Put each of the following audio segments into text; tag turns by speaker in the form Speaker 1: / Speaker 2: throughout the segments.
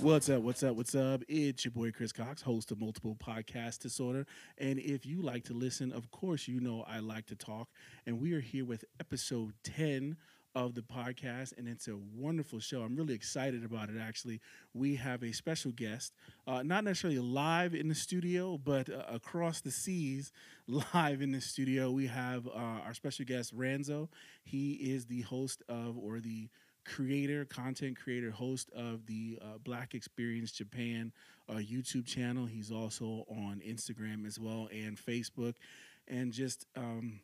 Speaker 1: What's up? What's up? What's up? It's your boy Chris Cox, host of Multiple Podcast Disorder. And if you like to listen, of course, you know I like to talk. And we are here with episode 10 of the podcast, and it's a wonderful show. I'm really excited about it, actually. We have a special guest, uh, not necessarily live in the studio, but uh, across the seas, live in the studio. We have uh, our special guest, Ranzo. He is the host of, or the creator, content creator, host of the uh, Black Experience Japan uh, YouTube channel. He's also on Instagram as well and Facebook, and just um,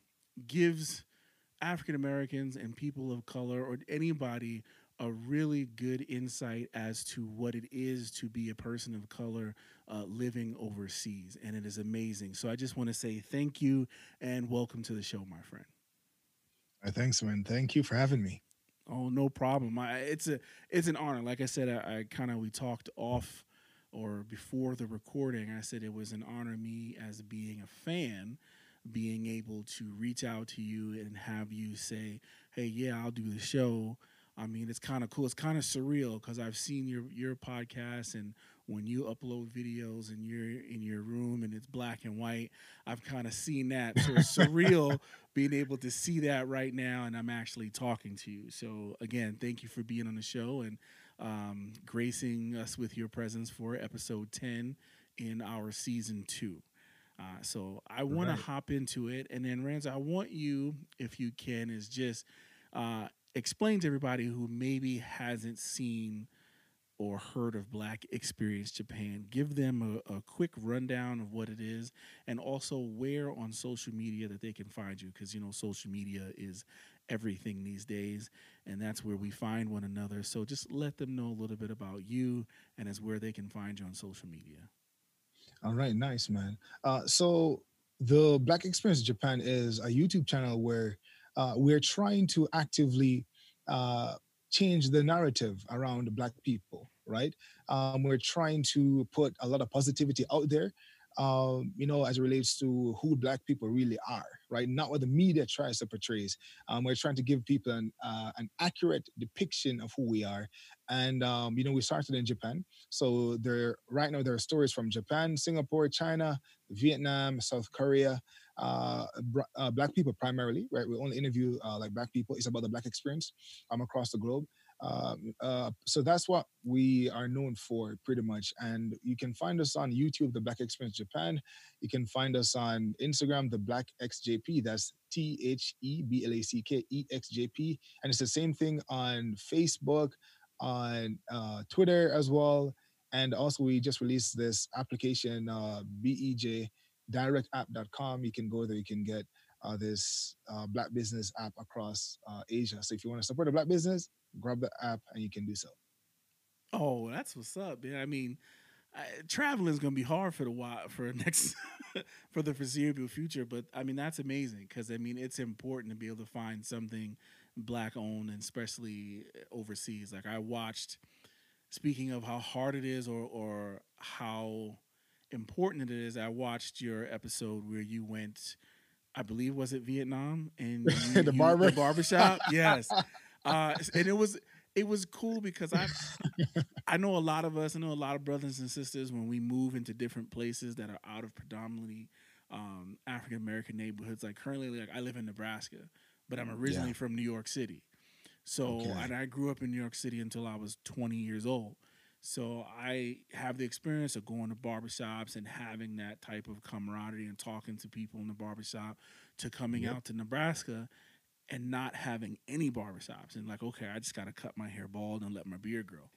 Speaker 1: gives African Americans and people of color or anybody a really good insight as to what it is to be a person of color uh, living overseas. And it is amazing. So I just want to say thank you and welcome to the show, my friend.
Speaker 2: thanks, man. Thank you for having me.
Speaker 1: Oh, no problem. I, it's a it's an honor. Like I said, I, I kind of we talked off or before the recording. I said it was an honor me as being a fan, being able to reach out to you and have you say, "Hey, yeah, I'll do the show." I mean, it's kind of cool. It's kind of surreal because I've seen your your podcast and when you upload videos and you're in your room and it's black and white, I've kind of seen that. So it's surreal being able to see that right now, and I'm actually talking to you. So again, thank you for being on the show and um, gracing us with your presence for episode 10 in our season two. Uh, so I want right. to hop into it, and then Rans, I want you, if you can, is just uh, explain to everybody who maybe hasn't seen or heard of Black Experience Japan, give them a, a, quick rundown of what it is and also where on social media that they can find you. Because, you know, social media is everything these days, and that's where we find one another. So just let them know a little bit about you and as where they can find you on social media.
Speaker 2: All right, nice, man. Uh, so the Black Experience Japan is a YouTube channel where uh, we're trying to actively uh, change the narrative around Black people right? Um, we're trying to put a lot of positivity out there, um, you know, as it relates to who Black people really are, right? Not what the media tries to portray. Um, we're trying to give people an, uh, an accurate depiction of who we are. And, um, you know, we started in Japan. So there, right now, there are stories from Japan, Singapore, China, Vietnam, South Korea, uh, uh, black people primarily, right? We only interview uh, like black people. It's about the black experience um, across the globe. Um, uh, so that's what we are known for pretty much. And you can find us on YouTube, The Black Experience Japan. You can find us on Instagram, The Black XJP. That's T H E B L A C K E X J P. And it's the same thing on Facebook, on uh, Twitter as well. And also, we just released this application, uh, BEJ directapp.com. You can go there, you can get uh, this uh, black business app across uh, Asia. So if you want to support a black business, grab the app and you can do so.
Speaker 1: Oh, that's what's up, man. I mean, traveling is going to be hard for the while for next for the foreseeable future, but I mean that's amazing because I mean it's important to be able to find something black owned and especially overseas. Like I watched. Speaking of how hard it is, or or how important it is, I watched your episode where you went. I believe was it Vietnam and
Speaker 2: you, the barber
Speaker 1: the barbershop. yes, uh, and it was it was cool because I I know a lot of us, I know a lot of brothers and sisters when we move into different places that are out of predominantly um, African American neighborhoods. Like currently, like I live in Nebraska, but I'm originally yeah. from New York City. So okay. and I grew up in New York City until I was 20 years old. So I have the experience of going to barbershops and having that type of camaraderie and talking to people in the barbershop to coming yep. out to Nebraska and not having any barbershops and like, okay, I just got to cut my hair bald and let my beard grow.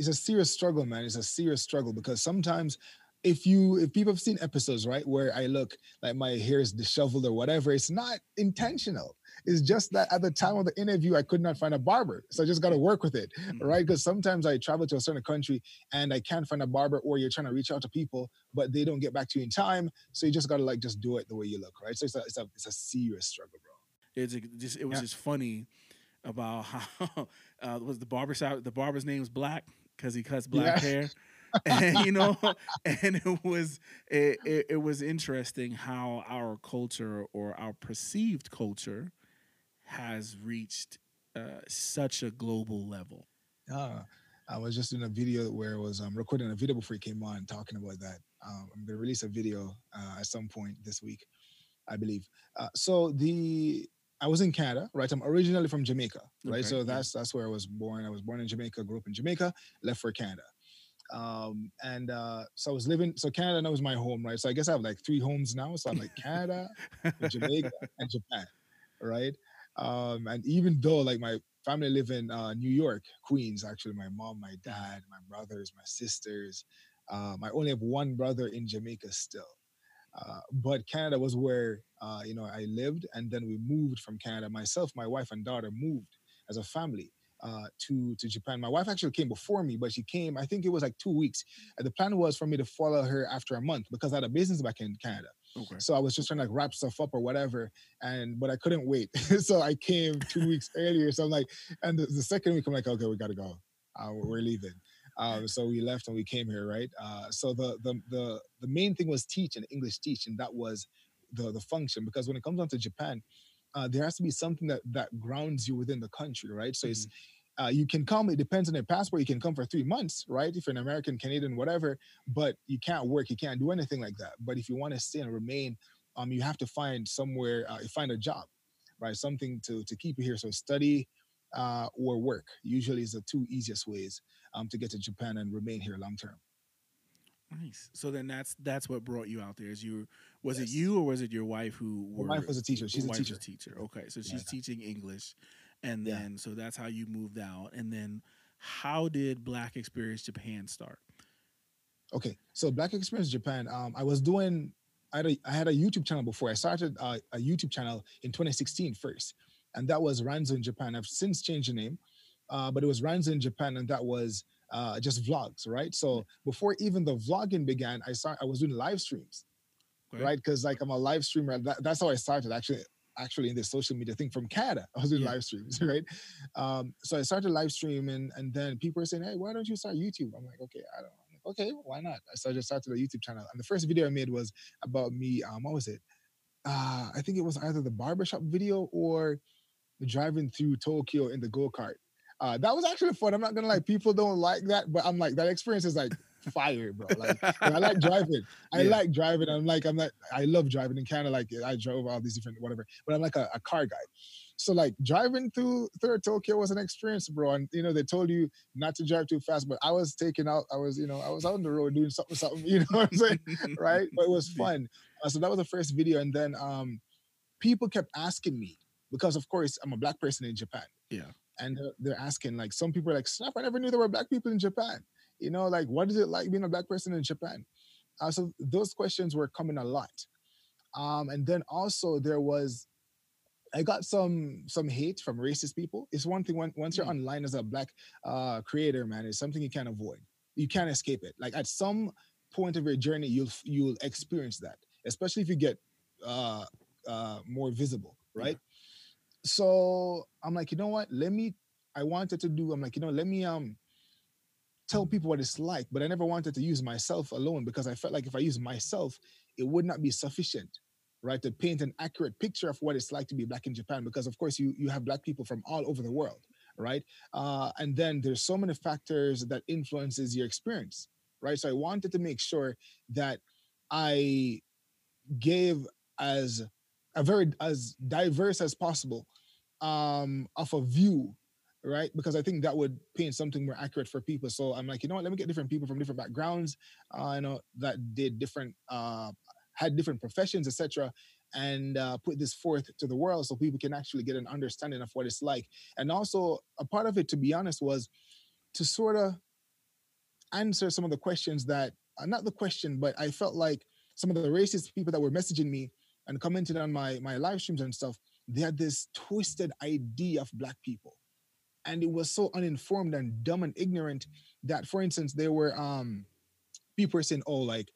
Speaker 2: It's a serious struggle, man. It's a serious struggle because sometimes if you if people have seen episodes right where i look like my hair is disheveled or whatever it's not intentional it's just that at the time of the interview i could not find a barber so i just got to work with it mm-hmm. right because sometimes i travel to a certain country and i can't find a barber or you're trying to reach out to people but they don't get back to you in time so you just got to like just do it the way you look right so it's a it's a, it's a serious struggle bro
Speaker 1: it's just it was yeah. just funny about how uh, was the barbershop the barber's name was Black because he cuts black yeah. hair. And you know and it was it, it, it, was interesting how our culture or our perceived culture has reached uh, such a global level
Speaker 2: uh, I was just in a video where I was um, recording a video before he came on talking about that. Um, I'm going to release a video uh, at some point this week, I believe. Uh, so the I was in Canada, right? I'm originally from Jamaica, right?
Speaker 1: Okay,
Speaker 2: so that's that's where I was born. I was born in Jamaica, grew up in Jamaica, left for Canada. Um, and uh, so I was living. So Canada now is my home, right? So I guess I have like three homes now. So I'm like Canada, Jamaica, and Japan, right? Um, and even though like my family live in uh, New York, Queens, actually, my mom, my dad, my brothers, my sisters. Um, I only have one brother in Jamaica still. Uh, but Canada was where uh, you know I lived, and then we moved from Canada. Myself, my wife, and daughter moved as a family uh, to to Japan. My wife actually came before me, but she came. I think it was like two weeks. And the plan was for me to follow her after a month because I had a business back in Canada.
Speaker 1: Okay.
Speaker 2: So I was just trying to like wrap stuff up or whatever, and but I couldn't wait. so I came two weeks earlier. So I'm like, and the, the second week I'm like, okay, we gotta go. Uh, we're leaving. Um, so we left and we came here, right? Uh, so the the the the main thing was teaching English teaching. That was the the function because when it comes down to Japan, uh, there has to be something that that grounds you within the country, right? So it's uh, you can come. It depends on your passport. You can come for three months, right? If you're an American, Canadian, whatever. But you can't work. You can't do anything like that. But if you want to stay and remain, um, you have to find somewhere. Uh, find a job, right? Something to to keep you here. So study uh, or work usually is the two easiest ways um, to get to Japan and remain here long term.
Speaker 1: Nice. So then that's that's what brought you out there. Is you was it you or was it your wife who Were, My
Speaker 2: wife was a teacher. She's a teacher.
Speaker 1: teacher. Okay, so she's
Speaker 2: yeah.
Speaker 1: teaching English, and
Speaker 2: Yeah.
Speaker 1: then so that's how you moved out. And then how did Black Experience Japan start?
Speaker 2: Okay, so Black Experience Japan. Um, I was doing. I had a, I had a YouTube channel before. I started uh, a YouTube channel in 2016 first, and that was Ranzo in Japan. I've since changed the name, uh, but it was Ranzo in Japan, and that was uh, just vlogs, right? So before even the vlogging began, I start. I was doing live streams, right? Because like I'm a live streamer. That, that's how I started actually. Actually, in the social media thing from Canada, I was doing
Speaker 1: Yeah.
Speaker 2: live streams, right? Um, so I started live streaming, and then people were saying, "Hey, why don't you start YouTube?" I'm like, "Okay, I don't." I'm like, okay, why not? So I just started a YouTube channel, and the first video I made was about me. Um, what was it? Uh, I think it was either the barbershop video or driving through Tokyo in the go kart. Uh, that was actually fun. I'm not gonna lie, people don't like that, but I'm like that experience is like fire, bro. Like I like driving. I
Speaker 1: Yeah.
Speaker 2: like driving. I'm like, I'm like, I love driving in Canada. Like I drove all these different whatever, but I'm like a, a car guy. So like driving through through Tokyo was an experience, bro. And you know, they told you not to drive too fast, but I was taking out, I was, you know, I was out on the road doing something, something, you know what I'm saying? right? But it was fun. Uh, so that was the first video. And then um people kept asking me, because of course I'm a black person in Japan.
Speaker 1: Yeah.
Speaker 2: And they're- they're asking, like, some people are like, Snap, I never knew there were black people in Japan. You know, like, what is it like being a black person in Japan? Uh, so those questions were coming a lot. Um, and then also there was, I got some some hate from racist people. It's one thing when once you're
Speaker 1: Hmm.
Speaker 2: online as a black uh, creator, man, it's something you can't avoid. You can't escape it. Like at some point of your journey, you'll you'll experience that, especially if you get uh, uh, more visible, right? So I'm like, you know what? Let me. I wanted to do. I'm like, you know, let me um tell people what it's like, but I never wanted to use myself alone because I felt like if I use myself, it would not be sufficient, right, to paint an accurate picture of what it's like to be black in Japan. Because of course, you you have black people from all over the world, right? Uh, and then there's so many factors that influences your experience, right? So I wanted to make sure that I gave as a very as diverse as possible um of a view right? Because i think that would paint something more accurate for people. So i'm like you know what? Let me get different people from different backgrounds uh you know that did different uh had different professions etc and uh, put this forth to the world so people can actually get an understanding of what it's like. And also a part of it to be honest was to sort of answer some of the questions that uh, not the question but i felt like some of the racist people that were messaging me and commented on my my live streams and stuff they had this twisted idea of black people. And it was so uninformed and dumb and ignorant that for instance there were um people saying oh like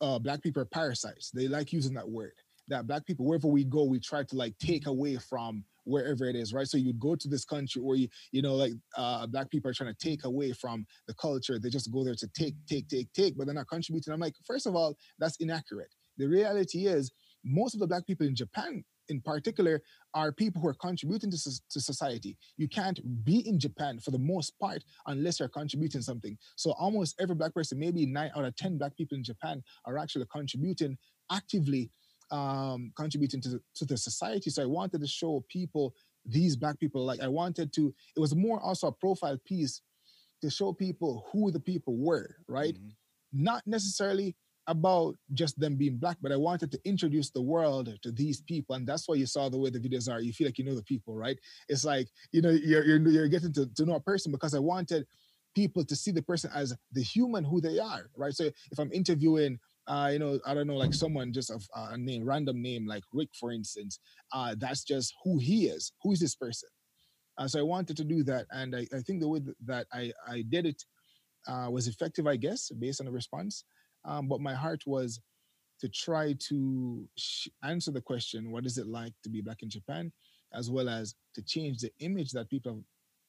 Speaker 2: uh black people are parasites. They like using that word. That black people wherever we go we try to like take away from wherever it is right? So you'd go to this country or you you know like uh black people are trying to take away from the culture. They just go there to take take take take. But they're not contributing i'm like first of all that's inaccurate. The reality is most of the black people in japan in particular are people who are contributing to, to society. You can't be in Japan for the most part unless you're contributing something. So almost every black person, maybe nine out of 10 black people in Japan are actually contributing actively um, contributing to the, to the society. So I wanted to show people these black people. Like I wanted to, it was more also a profile piece to show people who the people were, right? Mm-hmm. Not necessarily about just them being black, but I wanted to introduce the world to these people, and that's why you saw the way the videos are. You feel like you know the people, right? It's like you know you're you're, you're getting to, to know a person because I wanted people to see the person as the human who they are, right? So if I'm interviewing uh, you know, I don't know, like someone just a, a name, random name, like Rick, for instance, uh, that's just who he is. Who is this person? Uh, so I wanted to do that, and I, I think the way that I I did it uh, was effective, I guess, based on the response. Um, but my heart was to try to sh- answer the question, what is it like to be black in Japan, as well as to change the image that people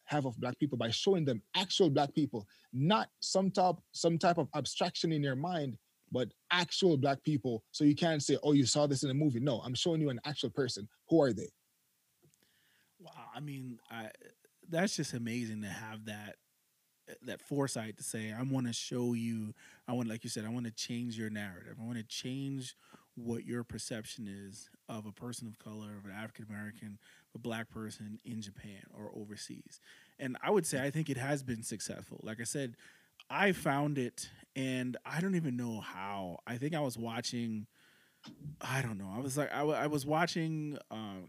Speaker 2: have of black people by showing them actual black people, not some type some type of abstraction in your mind, but actual black people. So you can't say, "Oh, you saw this in a movie." No, I'm showing you an actual person. Who are they?
Speaker 1: Wow, I mean, I, that's just amazing to have that that foresight to say, I want to show you, I want, like you said, I want to change your narrative. I want to change what your perception is of a person of color, of an African American, a black person in Japan or overseas. And I would say I think it has been successful. Like I said, I found it and I don't even know how. I think I was watching I don't know. I was like I, I was watching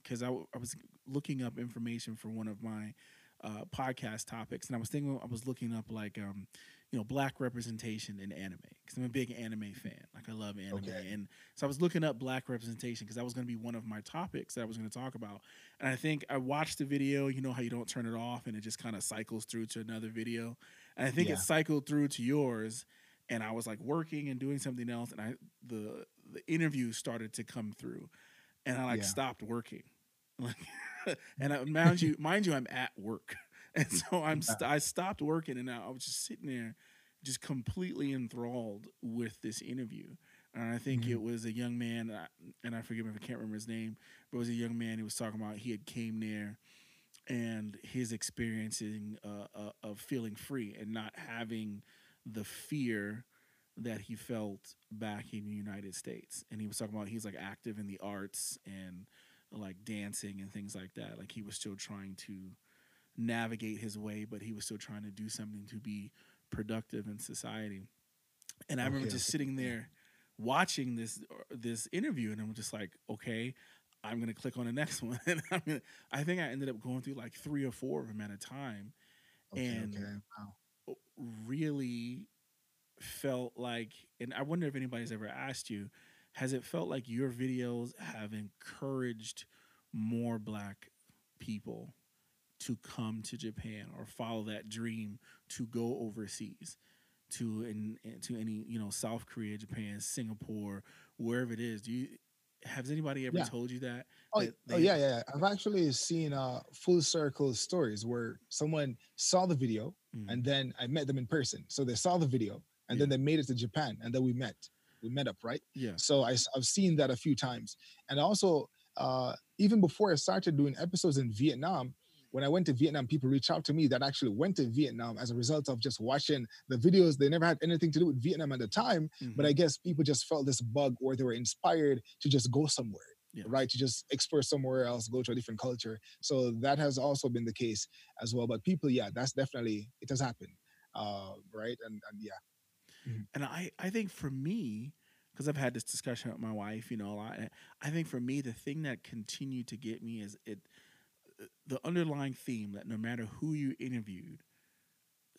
Speaker 1: because uh, I, I was looking up information for one of my uh, podcast topics, and I was thinking I was looking up like um, you know black representation in anime because I'm a big anime fan. Like I love anime, okay. and so I was looking up black representation because that was going to be one of my topics that I was going to talk about. And I think I watched the video. You know how you don't turn it off and it just kind of cycles through to another video, and I think yeah. it cycled through to yours. And I was like working and doing something else, and I the the interview started to come through, and I like yeah. stopped working. And I, mind you, mind you, I'm at work, and so I'm st- I stopped working, and I was just sitting there, just completely enthralled with this interview. And I think mm-hmm. it was a young man, and I forgive me if I can't remember his name, but it was a young man who was talking about he had came there and his experiencing uh, uh, of feeling free and not having the fear that he felt back in the United States. And he was talking about he's like active in the arts and like dancing and things like that. Like he was still trying to navigate his way, but he was still trying to do something to be productive in society. And I oh, remember just sitting there watching this this interview, and I'm just like, okay, I'm gonna click on the next one. and I'm gonna, I think I ended up going through like three or four of them at a time, okay, and okay. Wow. really felt like. And I wonder if anybody's ever asked you has it felt like your videos have encouraged more black people to come to Japan or follow that dream to go overseas to in, in, to any you know South Korea, Japan, Singapore, wherever it is. Do you has anybody ever yeah. told you that?
Speaker 2: Oh,
Speaker 1: that
Speaker 2: oh yeah, yeah. I've actually seen uh, full circle stories where someone saw the video mm-hmm. and then I met them in person. So they saw the video and yeah. then they made it to Japan and then we met we met up, right?
Speaker 1: Yeah.
Speaker 2: So I, have seen that a few times, and also uh, even before I started doing episodes in Vietnam, when I went to Vietnam, people reached out to me that actually went to Vietnam as a result of just watching the videos. They never had anything to do with Vietnam at the time, mm-hmm. but I guess people just felt this bug or they were inspired to just go somewhere. Yeah. right to just explore somewhere else go to a different culture so that has also been the case as well but people yeah that's definitely it has happened uh, right and, and yeah
Speaker 1: Mm-hmm. And I, I think for me, because I've had this discussion with my wife, you know, a lot. I think for me, the thing that continued to get me is it, the underlying theme that no matter who you interviewed,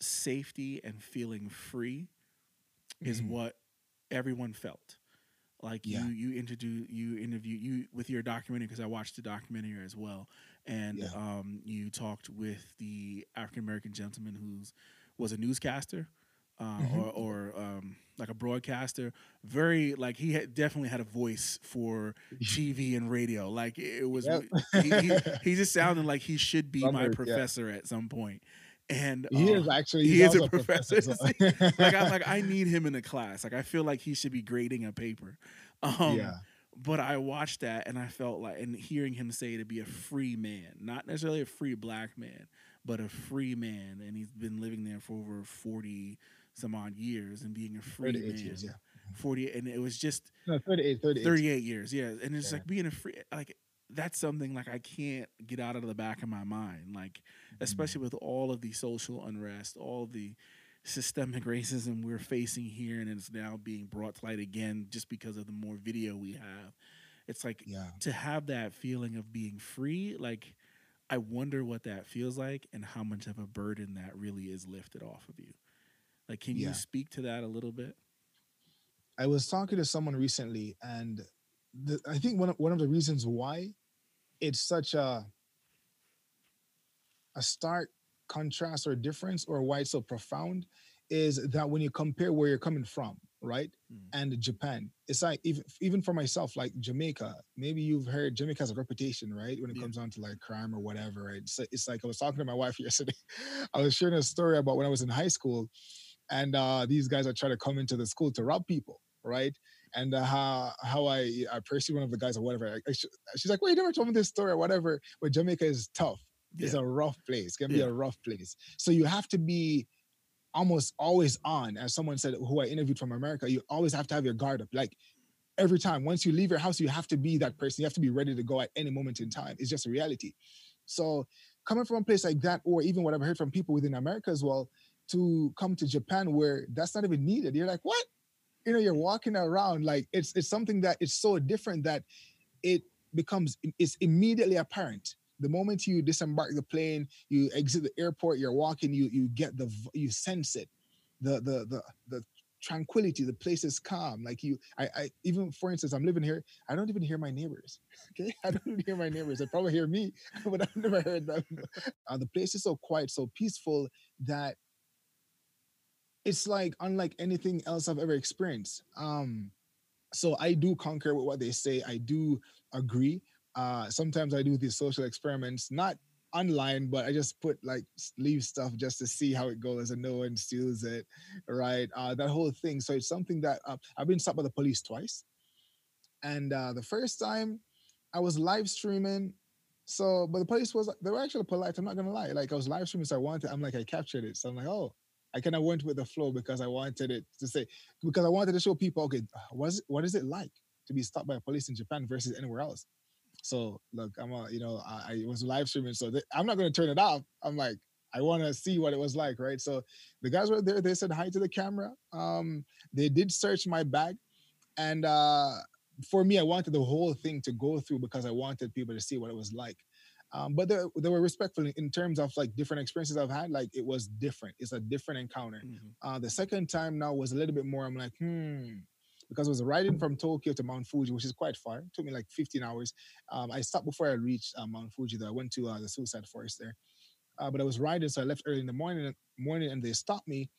Speaker 1: safety and feeling free mm-hmm. is what everyone felt. Like yeah. you, you interview, you interview you with your documentary because I watched the documentary as well, and yeah. um, you talked with the African American gentleman who's was a newscaster uh, mm-hmm. or, or um, like a broadcaster. Very like he had definitely had a voice for TV and radio. Like it was, yep. he, he, he, just sounded like he should be my professor yeah. at some point. And
Speaker 2: he uh, is actually
Speaker 1: he is a professor. professor like I'm like I need him in a class. Like I feel like he should be grading a paper. Um, yeah. but I watched that and I felt like, and hearing him say to be a free man, not necessarily a free black man, but a free man, and he's been living there for over forty some odd years and being a free man.
Speaker 2: years, yeah.
Speaker 1: 40 and it was just
Speaker 2: No, 38, 38.
Speaker 1: 38 years yeah and it's
Speaker 2: Yeah.
Speaker 1: like being a free like that's something like i can't get out of the back of my mind like
Speaker 2: Mm-hmm.
Speaker 1: especially with all of the social unrest all the systemic racism we're facing here and it's now being brought to light again just because of the more video we have it's like
Speaker 2: Yeah.
Speaker 1: to have that feeling of being free like i wonder what that feels like and how much of a burden that really is lifted off of you like can
Speaker 2: Yeah.
Speaker 1: you speak to that a little bit
Speaker 2: I was talking to someone recently, and the, I think one of, one of the reasons why it's such a a stark contrast or difference, or why it's so profound, is that when you compare where you're coming from, right,
Speaker 1: Mm.
Speaker 2: and Japan, it's like even even for myself, like Jamaica. Maybe you've heard Jamaica has a reputation, right, when it
Speaker 1: Yeah.
Speaker 2: comes down to like crime or whatever. Right, so it's like I was talking to my wife yesterday. I was sharing a story about when I was in high school and uh, these guys are trying to come into the school to rob people, right? And uh, how how I I pursued one of the guys or whatever. I, I sh- she's like, "Well, you never told me this story or whatever." But Jamaica is tough. It's a rough place. It can be
Speaker 1: Yeah.
Speaker 2: a rough place. So you have to be almost always on. As someone said, who I interviewed from America, you always have to have your guard up. Like every time, once you leave your house, you have to be that person. You have to be ready to go at any moment in time. It's just a reality. So coming from a place like that, or even what I've heard from people within America as well, to come to Japan where that's not even needed. You're like, what? You know, you're walking around like it's it's something that it's so different that it becomes it's immediately apparent. The moment you disembark the plane, you exit the airport, you're walking, you you get the you sense it, the the the the tranquility. The place is calm. Like you, I I even for instance, I'm living here. I don't even hear my neighbors. Okay, I don't even hear my neighbors. They probably hear me, but I've never heard them. Uh, the place is so quiet, so peaceful that it's like unlike anything else I've ever experienced. Um, so I do concur with what they say. I do agree. Uh, sometimes I do these social experiments, not online, but I just put like leave stuff just to see how it goes and no one steals it, right? Uh, that whole thing. So it's something that uh, I've been stopped by the police twice, and uh, the first time I was live streaming. So, but the police was they were actually polite. I'm not gonna lie. Like I was live streaming, so I wanted. I'm like I captured it. So I'm like, oh, I kind of went with the flow because I wanted it to say because I wanted to show people, okay, what is what is it like to be stopped by police in Japan versus anywhere else? So look, I'm a, you know, I, I was live streaming, so th- I'm not going to turn it off. I'm like, I want to see what it was like, right? So the guys were there. They said hi to the camera. Um, they did search my bag, and uh, for me, I wanted the whole thing to go through because I wanted people to see what it was like. Um, but they, they were respectful in- terms of like different experiences I've had. Like it was different. It's a different encounter.
Speaker 1: Mhm.
Speaker 2: Uh, the second time now was a little bit more. I'm like, hmm, because I was riding from Tokyo to Mount Fuji, which is quite far. It took me like 15 hours. Um, I stopped before I reached uh, Mount Fuji. Though I went to uh, the Suicide Forest there, uh, but I was riding, so I left early in the morning. Morning, and they stopped me,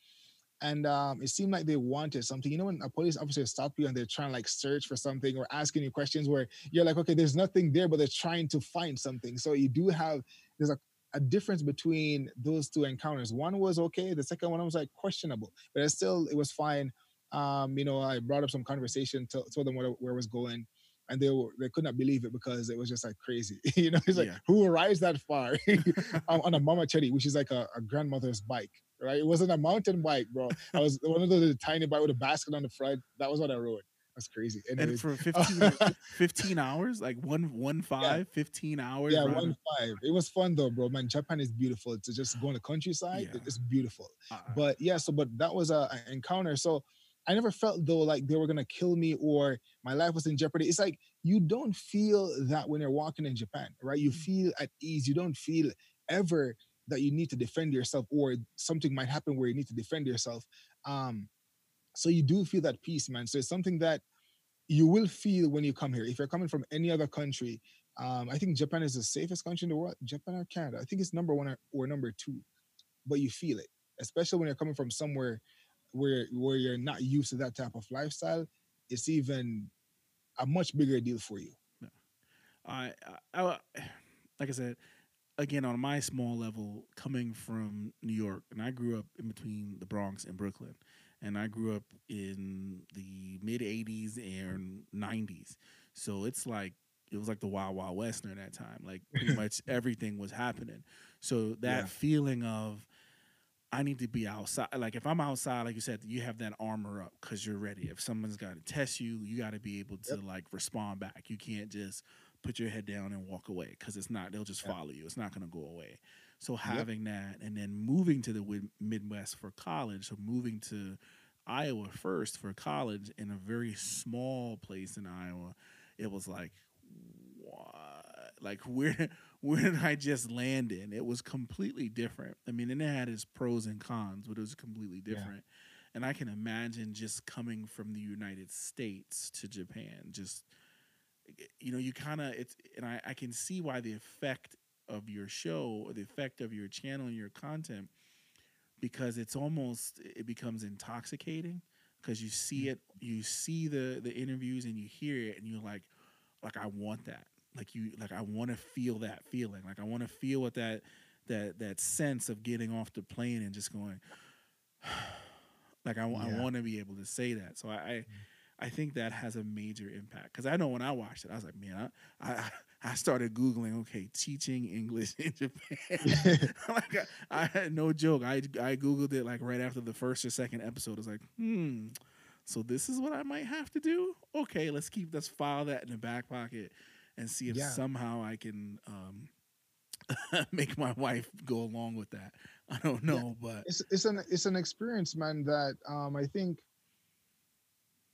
Speaker 2: and um, it seemed like they wanted something. You know, when a police officer stop you and they're trying to like search for something or asking you questions where you're like, okay, there's nothing there, but they're trying to find something. So you do have there's a a difference between those two encounters. One was okay, the second one was like questionable, but it still it was fine. Um, you know, I brought up some conversation, to, told them what, where it was going, and they were they could not believe it because it was just like crazy. you know, it's like
Speaker 1: Yeah.
Speaker 2: who rides that far on, a mamachari, which is like a, a grandmother's bike, right? It wasn't a mountain bike, bro. I was one of those tiny bike with a basket on the front. That was what I rode. That's crazy.
Speaker 1: and
Speaker 2: Anyways,
Speaker 1: for 15, 15 hours like one one five 15 hours
Speaker 2: yeah, one five. It was fun though, bro. Man, Japan is beautiful. To just go on the countryside,
Speaker 1: Yeah.
Speaker 2: it's beautiful.
Speaker 1: uh,
Speaker 2: But yeah, so but that was a, a encounter. So I never felt though like they were gonna kill me or my life was in jeopardy. It's like you don't feel that when you're walking in Japan, right? You
Speaker 1: Mm.
Speaker 2: feel at ease. You don't feel ever that you need to defend yourself or something might happen where you need to defend yourself. Um, so you do feel that peace, man. So it's something that you will feel when you come here. If you're coming from any other country, um, I think Japan is the safest country in the world. Japan or Canada, I think it's number one or, or number two, but you feel it, especially when you're coming from somewhere where where you're not used to that type of lifestyle. It's even a much bigger deal for you.
Speaker 1: I, I, I, like I said, again on my small level, coming from New York, and I grew up in between the Bronx and Brooklyn, and I grew up in the mid '80s and '90s. So it's like it was like the wild wild west during that time. Like pretty much everything was happening. So that
Speaker 2: Yeah.
Speaker 1: feeling of I need to be outside. Like if I'm outside, like you said, you have that armor up because you're ready. If someone's got to test you, you got to be able to like respond back. You can't just put your head down and walk away because it's not. They'll just
Speaker 2: Yeah.
Speaker 1: follow you. It's not going to go away. So having that, and then moving to the Midwest for college, so moving to Iowa first for college in a very small place in Iowa, it was like? Like where where did I just land in? It was completely different. I mean, and it had its pros and cons, but it was completely
Speaker 2: Yeah.
Speaker 1: different. And I can imagine just coming from the United States to Japan, just eh, you know, you kind of it's, and I, I can see why the effect of your show or the effect of your channel and your content, because it's almost it becomes intoxicating because you see mm. it, you see the the interviews and you hear it, and you're like, like I want that, like you, like I want to feel that feeling, like I want to feel what that that that sense of getting off the plane and just going, like I,
Speaker 2: Yeah.
Speaker 1: want to be able to say that. So I. I I think that has a major impact because I know when I watched it, I was like, man, I, I I started googling, okay, teaching English in Japan. like I, I had no joke. I I googled it like right after the first or second episode. I was like, hmm, so this is what I might have to do. Okay, let's keep let's file that in the back pocket and see if
Speaker 2: Yeah.
Speaker 1: somehow I can um, make my wife go along with that. I don't know, but
Speaker 2: it's it's an it's an experience, man. That um I think,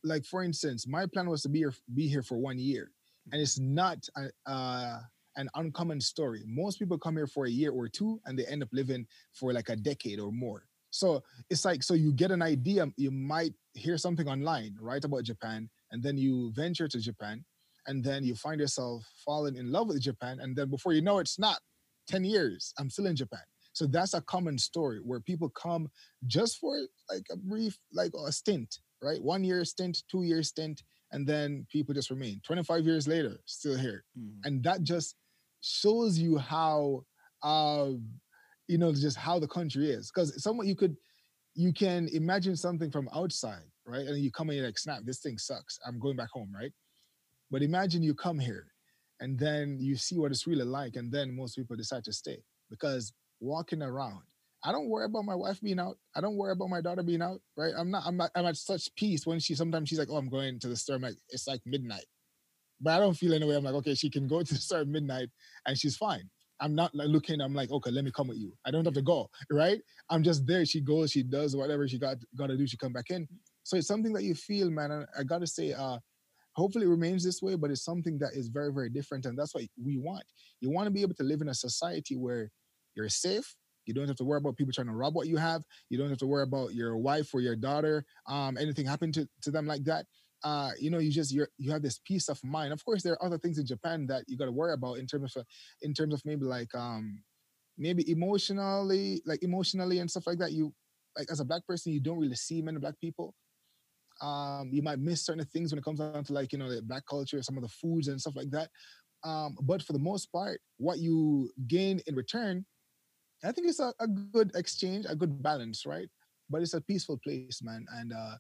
Speaker 2: like for instance, my plan was to be here be here for one year, and it's not a, uh, an uncommon story. Most people come here for a year or two, and they end up living for like a decade or more. So it's like so you get an idea. You might hear something online, right, about Japan, and then you venture to Japan, and then you find yourself falling in love with Japan, and then before you know it, it's not ten years. I'm still in Japan. So that's a common story where people come just for like a brief, like a stint, right? One year stint, two year stint, and then people just remain. 25 years later, still here.
Speaker 1: mm,
Speaker 2: And that just shows you how, uh, you know, just how the country is. Because someone you could, you can imagine something from outside, right? And you come in, you're like, snap, this thing sucks. I'm going back home, right? But imagine you come here and then you see what it's really like. And then most people decide to stay because walking around, I don't worry about my wife being out. I don't worry about my daughter being out, right? I'm not, I'm not, I'm at such peace when she sometimes she's like, oh, I'm going to the store. I'm like, it's like midnight. But I don't feel any way. I'm like, okay, she can go to the store at midnight and she's fine. I'm not like looking, I'm like, okay, let me come with you. I don't have to go, right? I'm just there. She goes, she does whatever she got gotta do, she come back in. So it's something that you feel, man. I gotta say, uh, hopefully it remains this way, but it's something that is very, very different. And that's what we want. You want to be able to live in a society where you're safe. You don't have to worry about people trying to rob what you have. You don't have to worry about your wife or your daughter, um, anything happen to, to them like that. Uh, you know, you just you're you have this peace of mind. Of course, there are other things in Japan that you got to worry about in terms of in terms of maybe like um maybe emotionally, like emotionally and stuff like that. You like as a black person, you don't really see many black people. Um, you might miss certain things when it comes down to like you know the black culture, some of the foods and stuff like that. Um, but for the most part, what you gain in return, I think it's a, a good exchange, a good balance, right? But it's a peaceful place, man, and uh,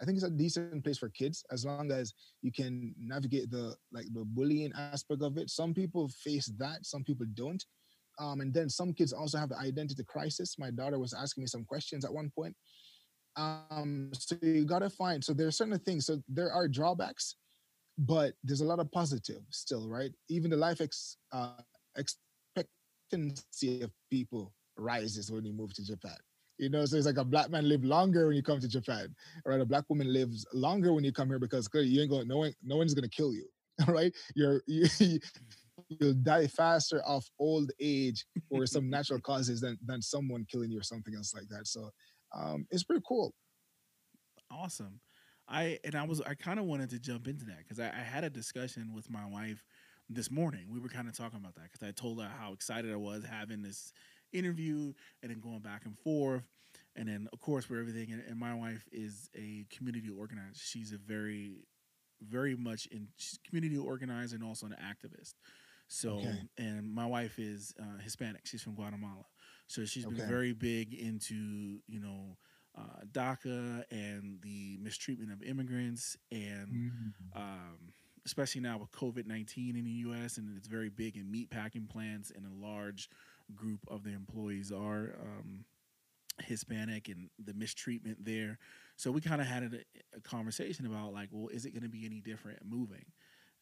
Speaker 2: I think it's a decent place for kids as long as you can navigate the like the bullying aspect of it. Some people face that, some people don't. Um, and then some kids also have the identity crisis. My daughter was asking me some questions at one point. Um, so you gotta find. So there are certain things. So there are drawbacks, but there's a lot of positive still, right? Even the life ex, uh, expectancy of people rises when you move to Japan. You know, so it's like a black man live longer when you come to Japan, right? A black woman lives longer when you come here because clearly you ain't going. No one, no one's gonna kill you, right? You're you, you'll die faster of old age or some natural causes than than someone killing you or something else like that. So um, it's pretty cool.
Speaker 1: awesome. I and I was I kind of wanted to jump into that because I, I had a discussion with my wife this morning. We were kind of talking about that because I told her how excited I was having this interview and then going back and forth, and then of course for everything. And, and my wife is a community organizer. She's a very, very much in she's community organizer and also an activist. So
Speaker 2: Okay.
Speaker 1: and my wife is uh, Hispanic. She's from Guatemala. So she's been very big into you know uh, DACA and the mistreatment of immigrants and
Speaker 2: Mm-hmm.
Speaker 1: um, especially now with COVID nineteen in the U.S. and it's very big in meat packing plants, and a large group of the employees are um, Hispanic, and the mistreatment there. So we kind of had a, a, conversation about like, well, is it going to be any different moving?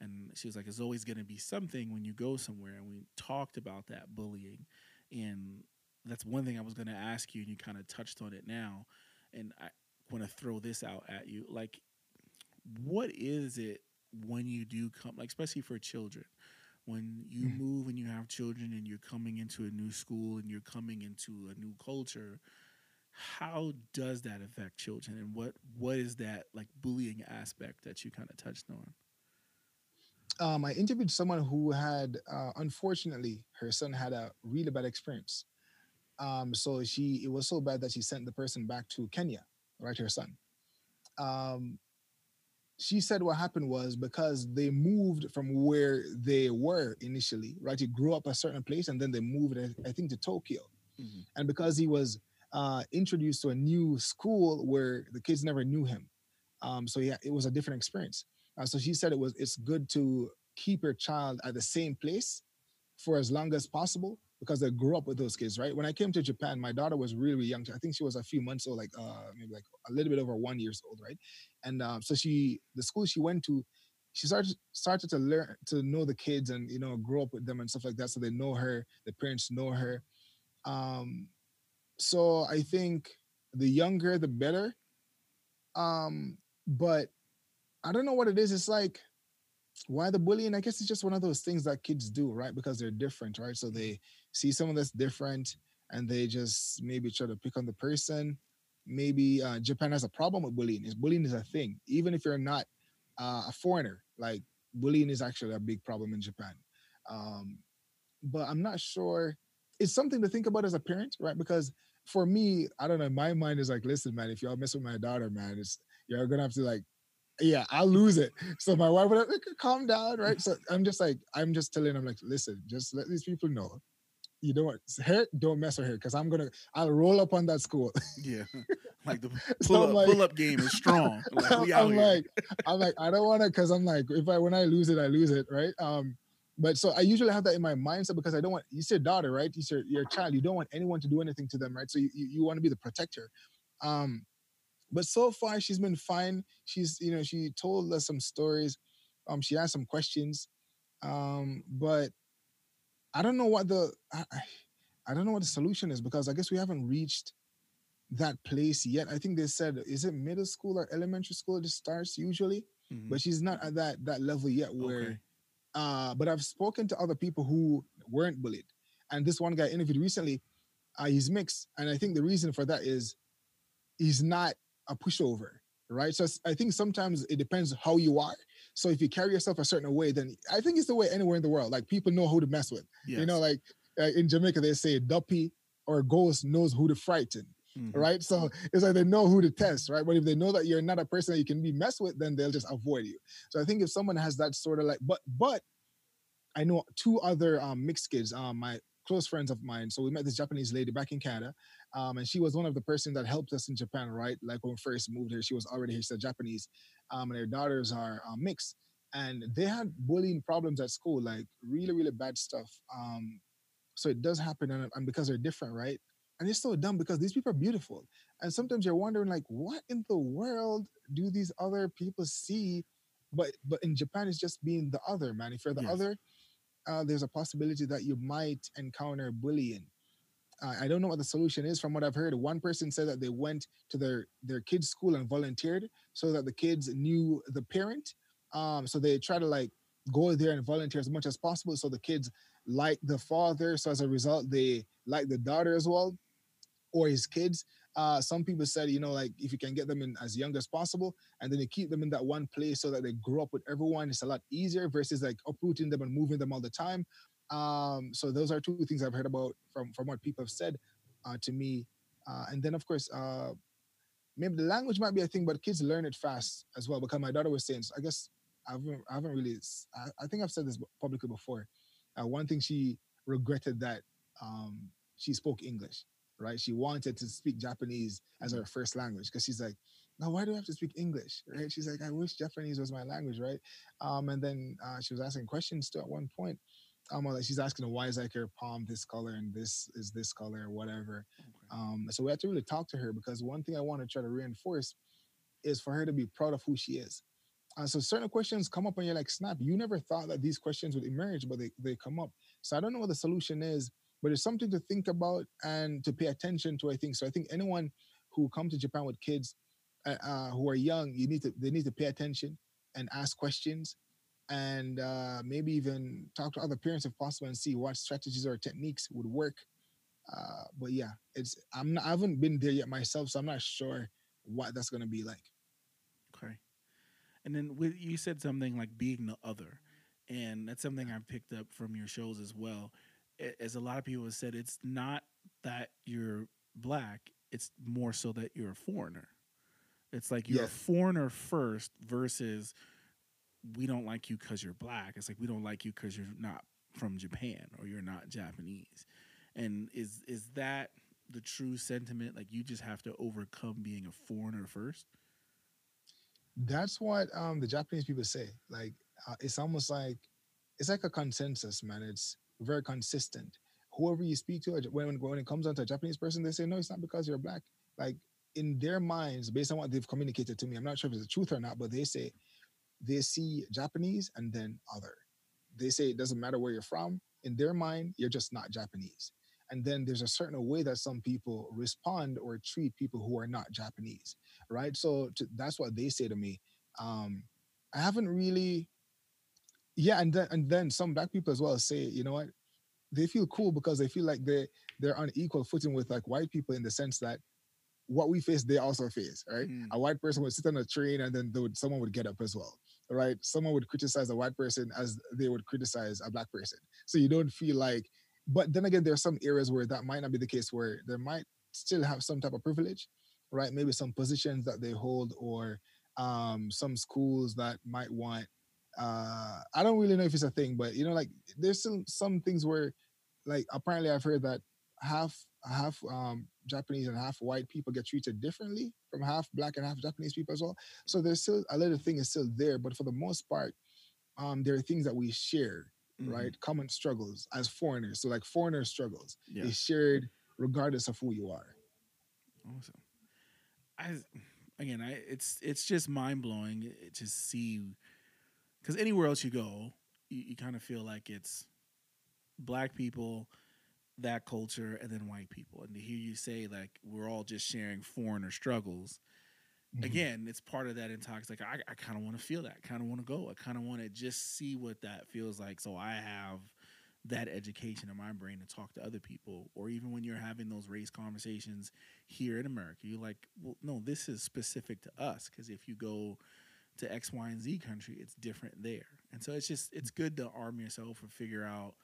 Speaker 1: And she was like, it's always going to be something when you go somewhere. And we talked about that bullying, and that's one thing I was going to ask you, and you kind of touched on it now. And I want to throw this out at you, like, what is it when you do come, like, especially for children? when you mm. move and you have children and you're coming into a new school and you're coming into a new culture how does that affect children and what what is that like bullying aspect that you kind of touched on
Speaker 2: um, i interviewed someone who had uh, unfortunately her son had a really bad experience um, so she it was so bad that she sent the person back to kenya right her son um, she said what happened was because they moved from where they were initially right he grew up a certain place and then they moved i think to tokyo mm-hmm. and because he was uh, introduced to a new school where the kids never knew him. Um, so yeah, it was a different experience. Uh, so she said it was it's good to keep your child at the same place for as long as possible because they grew up with those kids, right? When I came to Japan, my daughter was really, really young. I think she was a few months old, like uh, maybe like a little bit over one years old, right? And um, so she, the school she went to, she started started to learn to know the kids and you know grow up with them and stuff like that. So they know her, the parents know her. Um, so I think the younger the better. Um, but I don't know what it is. It's like why the bullying? I guess it's just one of those things that kids do, right? Because they're different, right? So they see someone that's different and they just maybe try to pick on the person. Maybe uh, Japan has a problem with bullying. Is bullying is a thing, even if you're not uh, a foreigner. Like bullying is actually a big problem in Japan. Um, but I'm not sure. It's something to think about as a parent, right? Because for me, I don't know. My mind is like, listen, man, if y'all mess with my daughter, man, it's you're gonna have to like, yeah, I'll lose it. So my wife would have, like, calm down, right? So I'm just like, I'm just telling them, like, listen, just let these people know. You don't her, don't mess with her because I'm gonna I'll roll up on that school.
Speaker 1: Yeah. Like the pull, so up, like, pull up game is strong. Like, I'm
Speaker 2: like, I'm like, I don't wanna because I'm like, if I when I lose it, I lose it, right? Um, but so I usually have that in my mindset because I don't want you said daughter, right? You said your child. You don't want anyone to do anything to them, right? So you, you, you want to be the protector. Um, but so far she's been fine. She's you know she told us some stories. Um, she asked some questions. Um, but I don't know what the I, I don't know what the solution is because I guess we haven't reached that place yet. I think they said is it middle school or elementary school it starts usually, mm-hmm. but she's not at that that level yet where. Okay uh, but I've spoken to other people who weren't bullied. And this one guy interviewed recently, uh, he's mixed. And I think the reason for that is he's not a pushover, right? So I think sometimes it depends how you are. So if you carry yourself a certain way, then I think it's the way anywhere in the world. Like people know who to mess with. Yes. You know, like uh, in Jamaica, they say duppy or ghost knows who to frighten. Mm-hmm. Right. So it's like they know who to test, right? But if they know that you're not a person that you can be messed with, then they'll just avoid you. So I think if someone has that sort of like, but but I know two other um, mixed kids, um, my close friends of mine. So we met this Japanese lady back in Canada, um, and she was one of the person that helped us in Japan, right? Like when we first moved here, she was already here, she's Japanese, um, and their daughters are um, mixed, and they had bullying problems at school, like really, really bad stuff. Um, so it does happen, and, and because they're different, right? And it's so dumb because these people are beautiful. And sometimes you're wondering, like, what in the world do these other people see? But but in Japan, it's just being the other, man. If you're the yes. other, uh, there's a possibility that you might encounter bullying. Uh, I don't know what the solution is. From what I've heard, one person said that they went to their their kids' school and volunteered so that the kids knew the parent. Um, so they try to like go there and volunteer as much as possible, so the kids like the father. So as a result, they like the daughter as well or his kids. Uh, some people said, you know, like if you can get them in as young as possible, and then you keep them in that one place so that they grow up with everyone, it's a lot easier versus like uprooting them and moving them all the time. Um, so those are two things I've heard about from from what people have said uh, to me. Uh, and then of course, uh, maybe the language might be a thing, but kids learn it fast as well. Because my daughter was saying, so I guess I haven't, I haven't really, I, I, think I've said this publicly before. Uh, one thing she regretted that um, she spoke English right? She wanted to speak Japanese as her first language because she's like, now why do I have to speak English? Right? She's like, I wish Japanese was my language, right? Um, and then uh, she was asking questions too at one point. Um, like she's asking why is like her palm this color and this is this color whatever. Okay. Um, so we had to really talk to her because one thing I want to try to reinforce is for her to be proud of who she is. And so certain questions come up and you're like, snap, you never thought that these questions would emerge, but they, they come up. So I don't know what the solution is, but it's something to think about and to pay attention to, I think. So I think anyone who come to Japan with kids uh, uh, who are young, you need to they need to pay attention and ask questions and uh, maybe even talk to other parents if possible and see what strategies or techniques would work. Uh, but yeah, it's I'm not, I haven't been there yet myself, so I'm not sure what that's gonna be like.
Speaker 1: Okay, and then with you said something like being the other, and that's something I've picked up from your shows as well. As a lot of people have said, it's not that you're black; it's more so that you're a foreigner. It's like you're yeah. a foreigner first versus we don't like you because you're black. It's like we don't like you because you're not from Japan or you're not Japanese. And is is that the true sentiment? Like you just have to overcome being a foreigner first.
Speaker 2: That's what um, the Japanese people say. Like uh, it's almost like it's like a consensus, man. It's very consistent. Whoever you speak to, when when it comes down to a Japanese person, they say no, it's not because you're black. Like in their minds, based on what they've communicated to me, I'm not sure if it's the truth or not, but they say they see Japanese and then other. They say it doesn't matter where you're from. In their mind, you're just not Japanese. And then there's a certain way that some people respond or treat people who are not Japanese, right? So to, that's what they say to me. Um, I haven't really, yeah, and then and then some black people as well say, you know what, they feel cool because they feel like they they're on equal footing with like white people in the sense that what we face, they also face, right? Mm. A white person would sit on a train and then would, someone would get up as well, right? Someone would criticize a white person as they would criticize a black person. So you don't feel like, but then again, there are some areas where that might not be the case, where there might still have some type of privilege, right? Maybe some positions that they hold or um, some schools that might want, uh, I don't really know if it's a thing, but you know, like there's some some things where, like apparently I've heard that half half um, Japanese and half white people get treated differently from half black and half Japanese people as well. So there's still a little thing is still there, but for the most part, um, there are things that we share, mm-hmm. right? Common struggles as foreigners. So like foreigner struggles yeah. is shared regardless of who you are.
Speaker 1: Awesome. I again, I it's it's just mind blowing to see because anywhere else you go, you, you kind of feel like it's black people that culture and then white people. And to hear you say like we're all just sharing foreigner struggles mm-hmm. again it's part of that intox like i, I kind of want to feel that kind of want to go. I kind of want to just see what that feels like. So i have that education in my brain to talk to other people. Or even when you're having those race conversations here in america you're like well no this is specific to us. Because if you go to x y and z country it's different there and so it's just it's good to arm yourself and figure out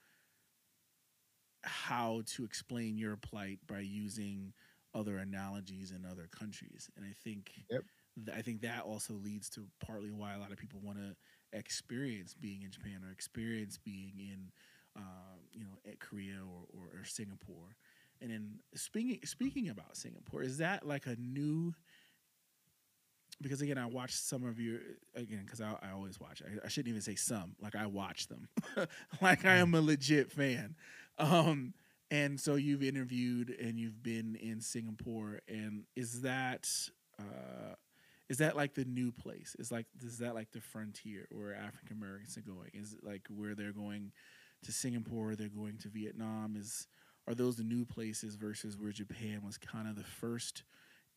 Speaker 1: how to explain your plight by using other analogies in other countries. And I think yep. th- I think that also leads to partly why a lot of people want to experience being in Japan or experience being in uh, you know at Korea or, or, or Singapore. And then speaking speaking about Singapore, is that like a new because again, I watched some of your again because I, I, always watch. I, I, shouldn't even say some. Like I watch them. like I am a legit fan. Um, and so you've interviewed and you've been in Singapore, and is that uh, is that like the new place? Is like is that like the frontier where African Americans are going? Is it like where they're going to Singapore? They're going to Vietnam? Is are those the new places versus where Japan was kind of the first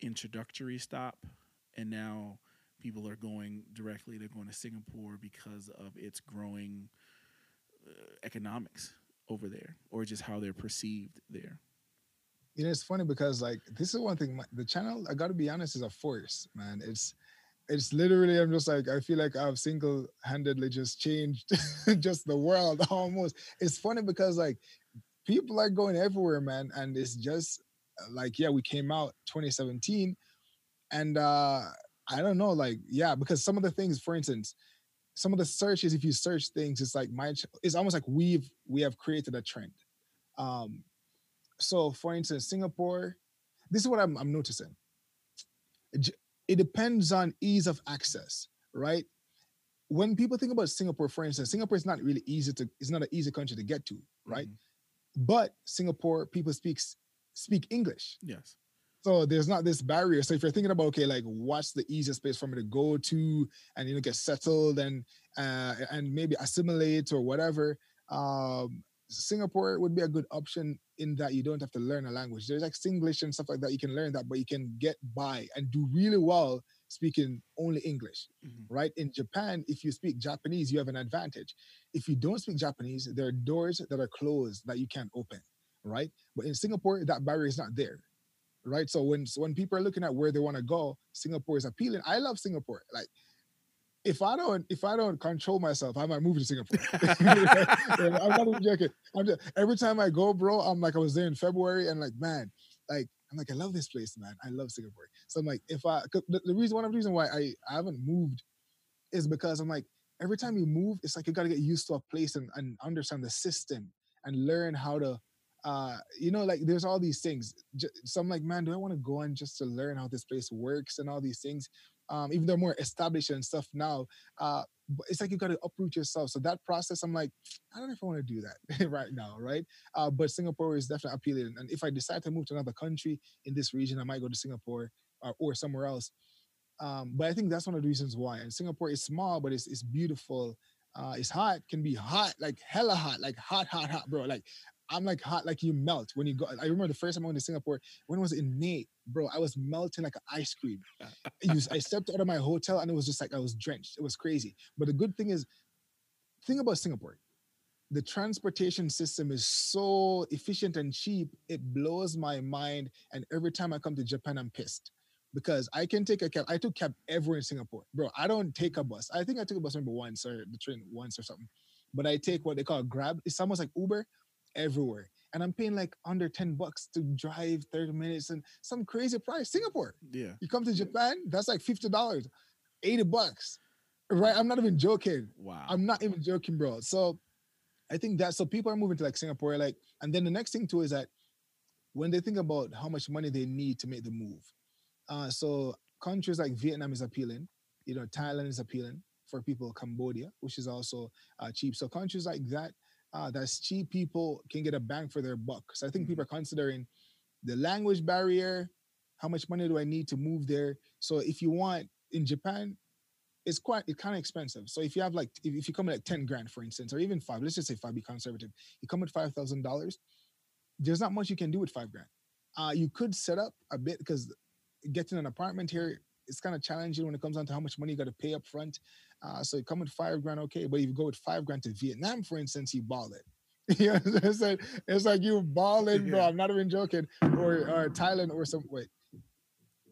Speaker 1: introductory stop, and now people are going directly? They're going to Singapore because of its growing uh, economics over there or just how they're perceived there
Speaker 2: you know it's funny because like this is one thing my, the channel i gotta be honest is a force man it's it's literally i'm just like i feel like i've single-handedly just changed just the world almost it's funny because like people are going everywhere man and it's just like yeah we came out 2017 and uh i don't know like yeah because some of the things for instance some of the searches, if you search things, it's like my it's almost like we've we have created a trend. Um, so for instance, Singapore, this is what I'm, I'm noticing. it depends on ease of access, right? When people think about Singapore, for instance, Singapore is not really easy to, it's not an easy country to get to, right? Mm-hmm. But Singapore, people speak speak English.
Speaker 1: Yes.
Speaker 2: So there's not this barrier. So if you're thinking about okay, like what's the easiest place for me to go to and you know get settled and uh, and maybe assimilate or whatever, um, Singapore would be a good option in that you don't have to learn a language. There's like Singlish and stuff like that. You can learn that, but you can get by and do really well speaking only English, mm-hmm. right? In Japan, if you speak Japanese, you have an advantage. If you don't speak Japanese, there are doors that are closed that you can't open, right? But in Singapore, that barrier is not there, right? So when when people are looking at where they want to go, Singapore is appealing. I love Singapore. Like if I don't if I don't control myself, I might move to Singapore. I'm not even joking. I'm just, every time I go, bro, I'm like I was there in February and like man, like I'm like I love this place, man. I love Singapore. So I'm like if I the, the reason one of the reason why I, I haven't moved is because I'm like every time you move, it's like you got to get used to a place and, and understand the system and learn how to uh you know like there's all these things so i'm like man do i want to go on just to learn how this place works and all these things um, even though more established and stuff now. Uh, but it's like you got to uproot yourself. So that process, I'm like, I don't know if I want to do that right now, right? Uh, but Singapore is definitely appealing. And if I decide to move to another country in this region, I might go to Singapore uh, or somewhere else. Um, but I think that's one of the reasons why. And Singapore is small, but it's it's beautiful. Uh, it's hot, can be hot, like hella hot, like hot, hot, hot, bro. Like I'm like hot, like you melt when you go. I remember the first time I went to Singapore. When it was it in May, bro? I was melting like an ice cream. I stepped out of my hotel and it was just like I was drenched. It was crazy. But the good thing is, thing about Singapore, the transportation system is so efficient and cheap. It blows my mind. And every time I come to Japan, I'm pissed because I can take a cab. I took cab everywhere in Singapore, bro. I don't take a bus. I think I took a bus maybe once or the train once or something. But I take what they call Grab. It's almost like Uber, everywhere. And I'm paying like under 10 bucks to drive 30 minutes and some crazy price. Singapore.
Speaker 1: Yeah.
Speaker 2: You come to Japan, that's like $50, 80 bucks. Right? I'm not even joking.
Speaker 1: Wow.
Speaker 2: I'm not even joking, bro. So I think that so people are moving to like Singapore, like, and then the next thing too is that when they think about how much money they need to make the move. Uh, so countries like Vietnam is appealing, you know, Thailand is appealing for people, Cambodia, which is also uh, cheap. So countries like that, uh, that's cheap people can get a bang for their buck. So I think people mm-hmm. are considering the language barrier. How much money do I need to move there? So if you want in Japan, it's quite it's kind of expensive. So if you have like if, if you come at like 10 grand, for instance, or even five, let's just say five, be conservative. You come at five thousand dollars, there's not much you can do with five grand. Uh, you could set up a bit because getting an apartment here it's kind of challenging when it comes down to how much money you got to pay up front. Uh, so you come with five grand, okay. But if you go with five grand to Vietnam, for instance, you ball it. you know, it's like it's like you balling, bro. I'm not even joking. Or or Thailand or some wait,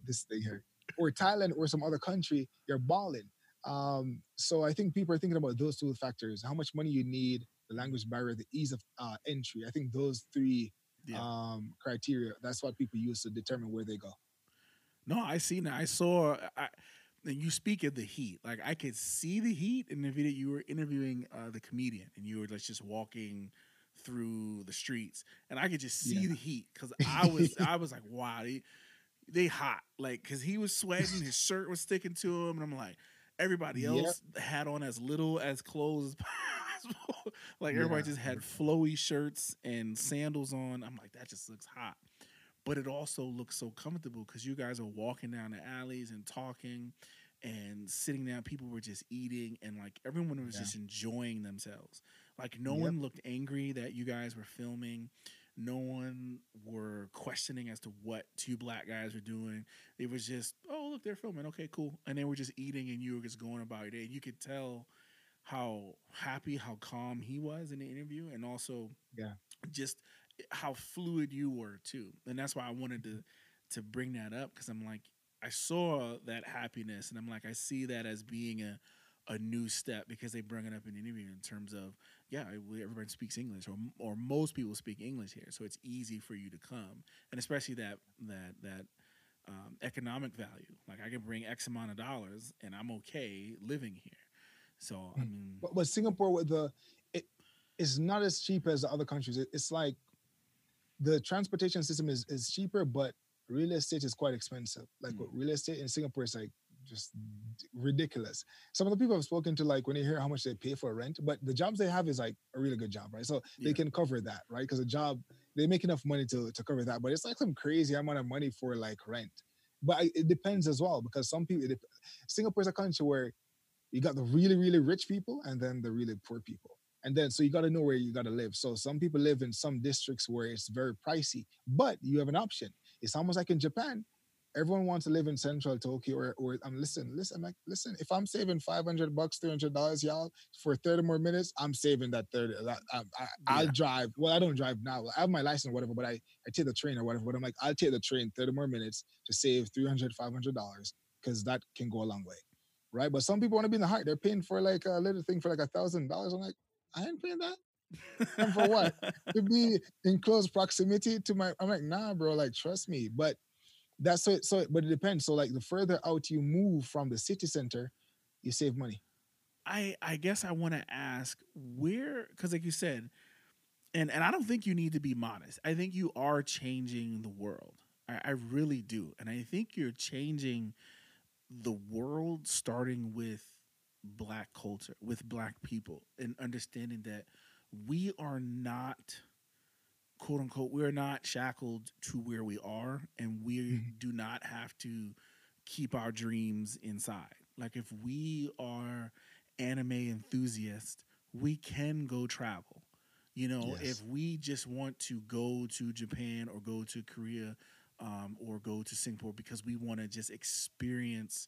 Speaker 2: this thing here, or Thailand or some other country, you're balling. Um, so I think people are thinking about those two factors: how much money you need, the language barrier, the ease of uh, entry. I think those three yeah. um, criteria. That's what people use to determine where they go.
Speaker 1: No, I seen it. I saw. I, you speak of the heat. Like I could see the heat in the video. You were interviewing uh, the comedian, and you were like just walking through the streets, and I could just see yeah. the heat because I was I was like, wow, they, they hot. Like because he was sweating, his shirt was sticking to him, and I'm like, everybody else yep. had on as little as clothes as possible. like everybody just had flowy shirts and sandals on. I'm like, that just looks hot but it also looks so comfortable because you guys are walking down the alleys and talking and sitting down. People were just eating, and like everyone was yeah. just enjoying themselves. Like no yep. one looked angry that you guys were filming. No one were questioning as to what two black guys were doing. It was just, oh look, they're filming. Okay, cool. And they were just eating, and you were just going about your day. And you could tell how happy, how calm he was in the interview, and also,
Speaker 2: yeah,
Speaker 1: just how fluid you were too, and that's why I wanted to to bring that up because I'm like I saw that happiness, and I'm like I see that as being a a new step because they bring it up in the interview in terms of yeah everybody speaks english or or most people speak english here so it's easy for you to come. And especially that that that um, economic value. Like i can bring x amount of dollars and i'm okay living here. So i hmm. mean
Speaker 2: but, but singapore with the it is not as cheap as the other countries. It, it's like the transportation system is, is cheaper, but real estate is quite expensive. Like
Speaker 1: Mm.
Speaker 2: real estate in Singapore is like just ridiculous. Some of the people I've spoken to, like when they hear how much they pay for rent, but the jobs they have is like a really good job, right? So they can cover that, right? Because a job they make enough money to to cover that, but it's like some crazy amount of money for like rent. But I, it depends as well because some people, it, Singapore is a country where you got the really really rich people and then the really poor people. And then, so you got to know where you got to live. So, some people live in some districts where it's very pricey, but you have an option. It's almost like in Japan. Everyone wants to live in central Tokyo or, or um, listen, listen, like, listen, if I'm saving 500 bucks, $300, y'all, for 30 more minutes, I'm saving that 30. That, I, I, I'll
Speaker 1: Yeah.
Speaker 2: drive. Well, I don't drive now. I have my license or whatever, but I, I take the train or whatever. But I'm like, I'll take the train 30 more minutes to save 300 $500 because that can go a long way. Right. But some people want to be in the heart. They're paying for like a little thing for like a thousand dollars. I'm like, I ain't paying that and for what? to be in close proximity to my I'm like, nah, bro, like trust me. But that's so so but it depends. So like the further out you move from the city center, you save money.
Speaker 1: I I guess I want to ask where because like you said, and and I don't think you need to be modest. I think you are changing the world. I, I really do, and I think you're changing the world starting with black culture, with black people, and understanding that we are not quote unquote we're not shackled to where we are and we
Speaker 2: Mhm.
Speaker 1: do not have to keep our dreams inside like if we are anime enthusiasts we can go travel you know
Speaker 2: Yes.
Speaker 1: if we just want to go to japan or go to korea um, or go to singapore because we want to just experience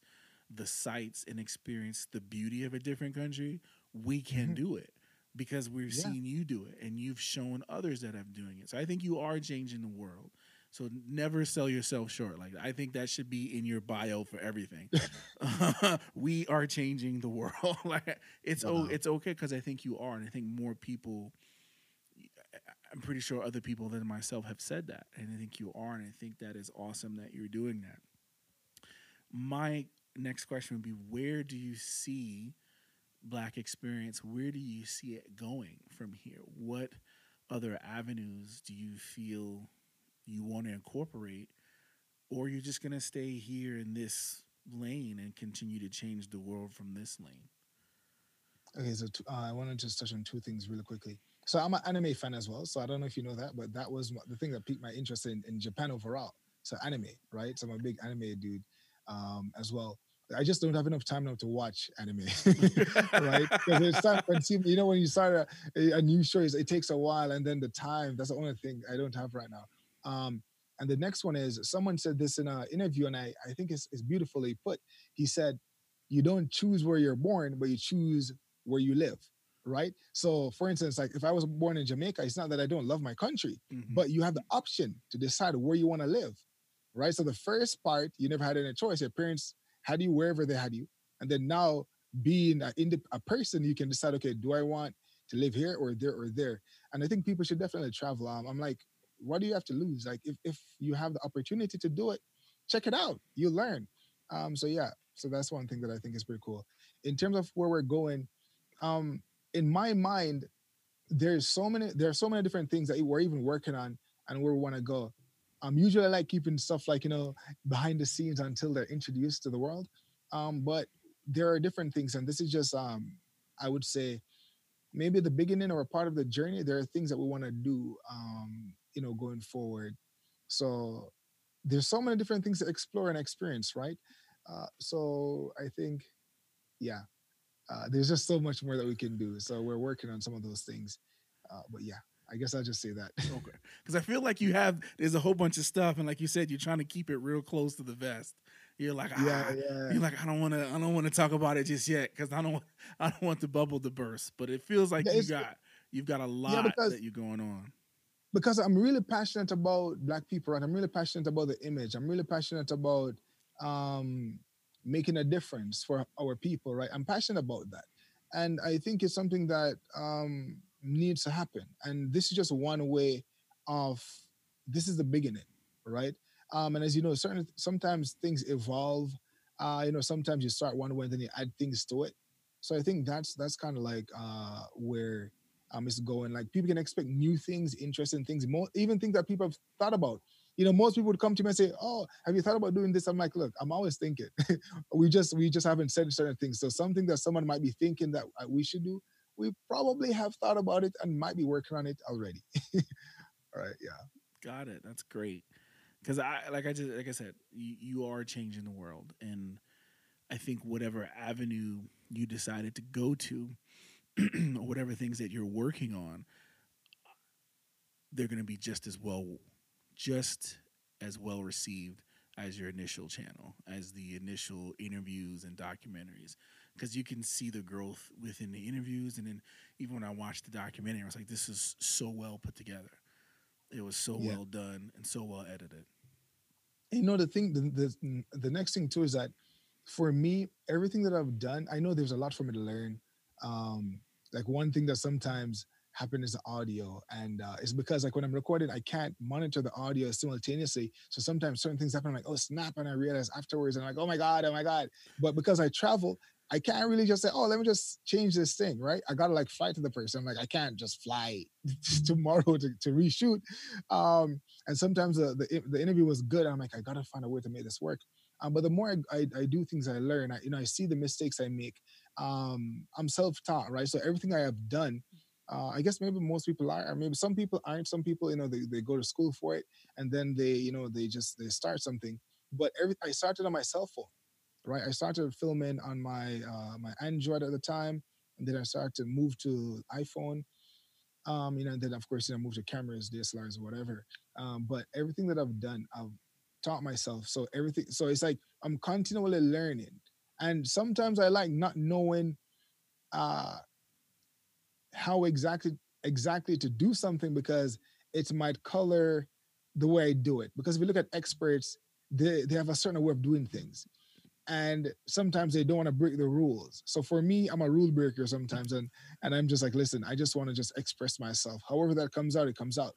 Speaker 1: the sights and experience the beauty of a different country we can
Speaker 2: Mhm.
Speaker 1: do it because we've
Speaker 2: Yeah.
Speaker 1: seen you do it and you've shown others that have doing it. So I think you are changing the world. So never sell yourself short. Like I think that should be in your bio for everything. we are changing the world. like it's oh,
Speaker 2: Wow.
Speaker 1: it's okay because I think you are, and I think more people. I'm pretty sure other people than myself have said that, and I think you are, and I think that is awesome that you're doing that. My next question would be: Where do you see black experience? Where do you see it going from here? What other avenues do you feel you want to incorporate, or you're just gonna stay here in this lane and continue to change the world from this lane?
Speaker 2: Okay, so t- uh, I want to just touch on two things really quickly. So I'm an anime fan as well. So I don't know if you know that, but that was the thing that piqued my interest in, in Japan overall. So anime, right? So I'm a big anime dude um, as well. I just don't have enough time now to watch anime, right? Because it's time consuming. You know, when you start a, a new show, it takes a while, and then the time. That's the only thing I don't have right now. Um, and the next one is someone said this in an interview, and I, I think it's, it's beautifully put. He said, "You don't choose where you're born, but you choose where you live." Right. So, for instance, like if I was born in Jamaica, it's not that I don't love my country,
Speaker 1: Mhm.
Speaker 2: but you have the option to decide where you want to live. Right. So the first part, you never had any choice. Your parents had you wherever they had you, and then now being a, a person, you can decide, okay, do I want to live here or there or there? And I think people should definitely travel. Um, I'm like, what do you have to lose? Like, if if you have the opportunity to do it, check it out. You learn. Um, so yeah, so that's one thing that I think is pretty cool. In terms of where we're going, um, in my mind, there's so many there are so many different things that we're even working on and where we want to go. Um, usually like keeping stuff like you know behind the scenes until they're introduced to the world. Um, but there are different things, and this is just um, I would say maybe the beginning or a part of the journey. There are things that we want to do, um, you know, going forward. So there's so many different things to explore and experience, right? Uh, so I think, yeah, uh, there's just so much more that we can do. So we're working on some of those things. Uh, but yeah, I guess I'll just say that.
Speaker 1: Okay. Because I feel like you have there's a whole bunch of stuff, and like you said, you're trying to keep it real close to the vest. You're like, ah,
Speaker 2: yeah, yeah.
Speaker 1: you're like, I don't want to, I don't want to talk about it just yet because I don't, want, I don't want the bubble to burst. But it feels like
Speaker 2: Yeah,
Speaker 1: you got, you've got a lot
Speaker 2: because-
Speaker 1: that you're going on.
Speaker 2: because I'm really passionate about black people, right? I'm really passionate about the image. I'm really passionate about um, making a difference for our people, right? I'm passionate about that, and I think it's something that um, needs to happen. And this is just one way of this is the beginning, right? Um, and as you know, certain sometimes things evolve. Uh, you know, sometimes you start one way and then you add things to it. So I think that's that's kind of like uh, where um, is going. Like people can expect new things, interesting things, more even things that people have thought about you know, most people would come to me and say, "Oh, have you thought about doing this?" I'm like, "Look, I'm always thinking. we just we just haven't said certain things. So something that someone might be thinking that uh, we should do, we probably have thought about it and might be working on it already. All right, yeah.
Speaker 1: Got it. That's great. Because I, like I just, like I said, you, you are changing the world, and I think whatever avenue you decided to go to, or whatever things that you're working on, they're going to be just as well, just as well received as your initial channel, as the initial interviews and documentaries, because you can see the growth within the interviews, and then even when I watched the documentary, I was like, this is so well put together. It was so yeah. well done and so well edited.
Speaker 2: You know the thing, the, the the next thing too is that for me, everything that I've done, I know there's a lot for me to learn. Um, like one thing that sometimes happen is the audio and uh, it's because like when i'm recording i can't monitor the audio simultaneously so sometimes certain things happen I'm like oh snap and i realize afterwards and i'm like oh my god oh my god but because i travel I can't really just say, oh, let me just change this thing, right? I gotta like fly to the person. I'm like, I can't just fly tomorrow to, to reshoot. Um, and sometimes the, the, the interview was good. I'm like, I gotta find a way to make this work. Um, but the more I, I, I, do things, I learn. I, you know, I see the mistakes I make. Um, I'm self-taught, right? So everything I have done, uh, I guess maybe most people are, or maybe some people aren't. Some people, you know, they, they go to school for it, and then they, you know, they just they start something. But every I started on my cell phone right? I started filming on my uh, my Android at the time, and then I started to move to iPhone. Um, you know, and then of course, you know, move to cameras, DSLRs, or whatever. Um, but everything that I've done, I've taught myself. So everything, so it's like I'm continually learning, and sometimes I like not knowing uh, how exactly exactly to do something because it might color the way I do it. Because if you look at experts, they, they have a certain way of doing things and sometimes they don't want to break the rules. So for me, I'm a rule breaker sometimes, and and I'm just like, listen, I just want to just express myself. However that comes out, it comes out.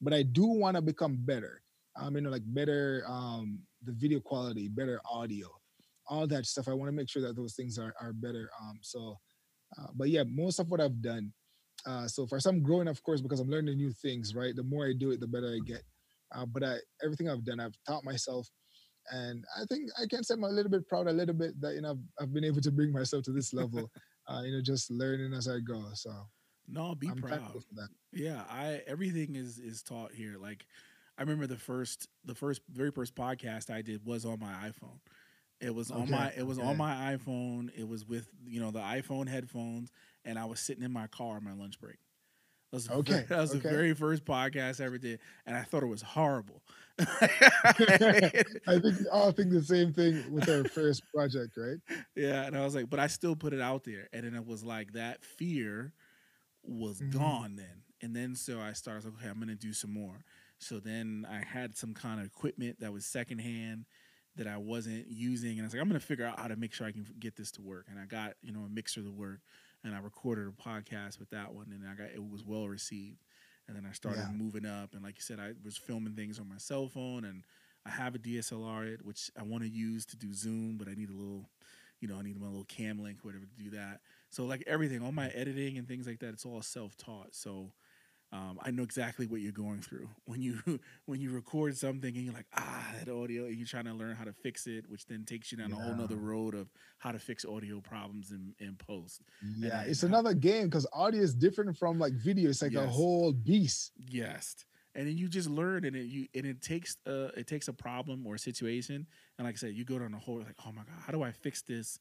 Speaker 2: But I do want to become better. Um, you know, like better um the video quality, better audio, all that stuff. I want to make sure that those things are are better. Um, so, uh, but yeah, most of what I've done. Uh, so for some growing, of course, because I'm learning new things, right? The more I do it, the better I get. Uh, but I, everything I've done, I've taught myself and I think I can say I'm a little bit proud, a little bit that you know I've, I've been able to bring myself to this level. uh, you know, just learning as I go. So
Speaker 1: no, be I'm proud. Yeah, I everything is is taught here. Like I remember the first the first very first podcast I did was on my iPhone. It was okay. on my it was okay. on my iPhone. It was with you know the iPhone headphones, and I was sitting in my car on my lunch break. That was, okay. that was okay. the very first podcast I ever did, and I thought it was horrible.
Speaker 2: I think we all think the same thing with our first project, right?
Speaker 1: Yeah, and I was like, but I still put it out there, and then it was like that fear was mm-hmm. gone then, and then so I started like, okay, I'm gonna do some more. So then I had some kind of equipment that was secondhand that I wasn't using, and I was like, I'm gonna figure out how to make sure I can get this to work, and I got you know a mixer to work, and I recorded a podcast with that one, and I got it was well received and then I started yeah. moving up. And like you said, I was filming things on my cell phone, and I have a DSLR which I want to use to do Zoom, but I need a little, you know, I need my little cam link, whatever, to do that. So like everything, all my mm. editing and things like that, it's all self taught. So um, I know exactly what you're going through when you when you record something and you're like ah that audio and you're trying to learn how to fix it, which then takes you down yeah. a whole nother road of how to fix audio problems in, in post.
Speaker 2: Yeah, it's another game because audio is different from like video. It's like yes. a whole beast.
Speaker 1: Yes, and then you just learn and it you and it takes uh it takes a problem or a situation and like I said, you go down a whole like oh my god, how do I fix this?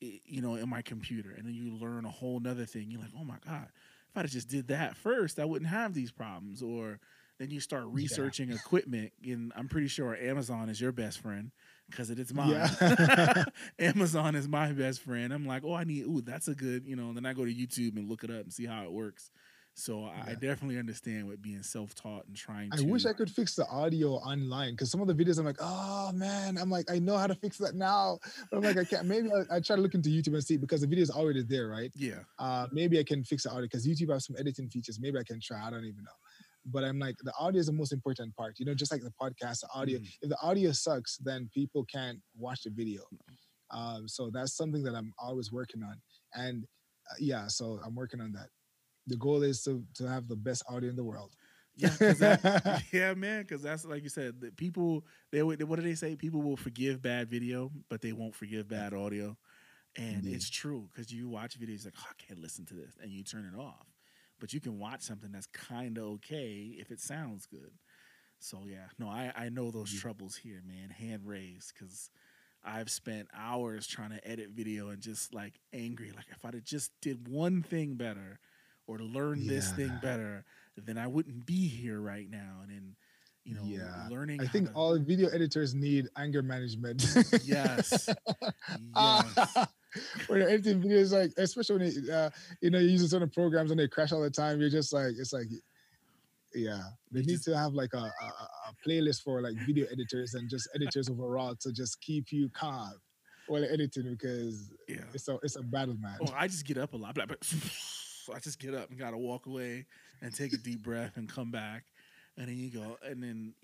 Speaker 1: You know, in my computer, and then you learn a whole nother thing. You're like, oh my god, if I just did that first, I wouldn't have these problems. Or then you start researching yeah. equipment, and I'm pretty sure Amazon is your best friend because it is mine. Yeah. Amazon is my best friend. I'm like, oh, I need, ooh, that's a good, you know. And then I go to YouTube and look it up and see how it works. So yeah. I definitely understand what being self-taught and trying.
Speaker 2: To I
Speaker 1: to...
Speaker 2: wish I could fix the audio online because some of the videos I'm like, oh man, I'm like, I know how to fix that now, but I'm like, I can't. Maybe I, I try to look into YouTube and see because the video is already there, right?
Speaker 1: Yeah.
Speaker 2: Uh, maybe I can fix the audio because YouTube has some editing features. Maybe I can try. I don't even know. But I'm like, the audio is the most important part. You know, just like the podcast, the audio. Mm. If the audio sucks, then people can't watch the video. Um, so that's something that I'm always working on. And uh, yeah, so I'm working on that the goal is to to have the best audio in the world.
Speaker 1: Yeah, that- yeah, man. Because that's like you said, the people they. What do they say? People will forgive bad video, but they won't forgive bad audio. And
Speaker 2: Indeed.
Speaker 1: it's true because you watch videos like, oh, I can't listen to this, and you turn it off. But you can watch something that's kind of okay if it sounds good. So yeah, no, I I know those
Speaker 2: Yeah.
Speaker 1: troubles here, man. Hand raised because I've spent hours trying to edit video and just like angry. Like if I'd have just did one thing better or learned this thing better, then I wouldn't be here right now. And then, you know,
Speaker 2: Yeah.
Speaker 1: learning.
Speaker 2: I think
Speaker 1: to-
Speaker 2: all video editors need anger management.
Speaker 1: Yes. Yes.
Speaker 2: when you're editing videos, like especially when it, uh, you know you're using certain programs and they crash all the time, you're just like it's like, yeah, they
Speaker 1: You
Speaker 2: need to have like a, a, a a playlist for like video editors and just editors overall to just keep you calm while editing because
Speaker 1: yeah.
Speaker 2: it's a it's a battle, man.
Speaker 1: Oh, I just get up a lot. Blah, blah. I just get up and gotta walk away and take a deep breath and come back, and then you go. And then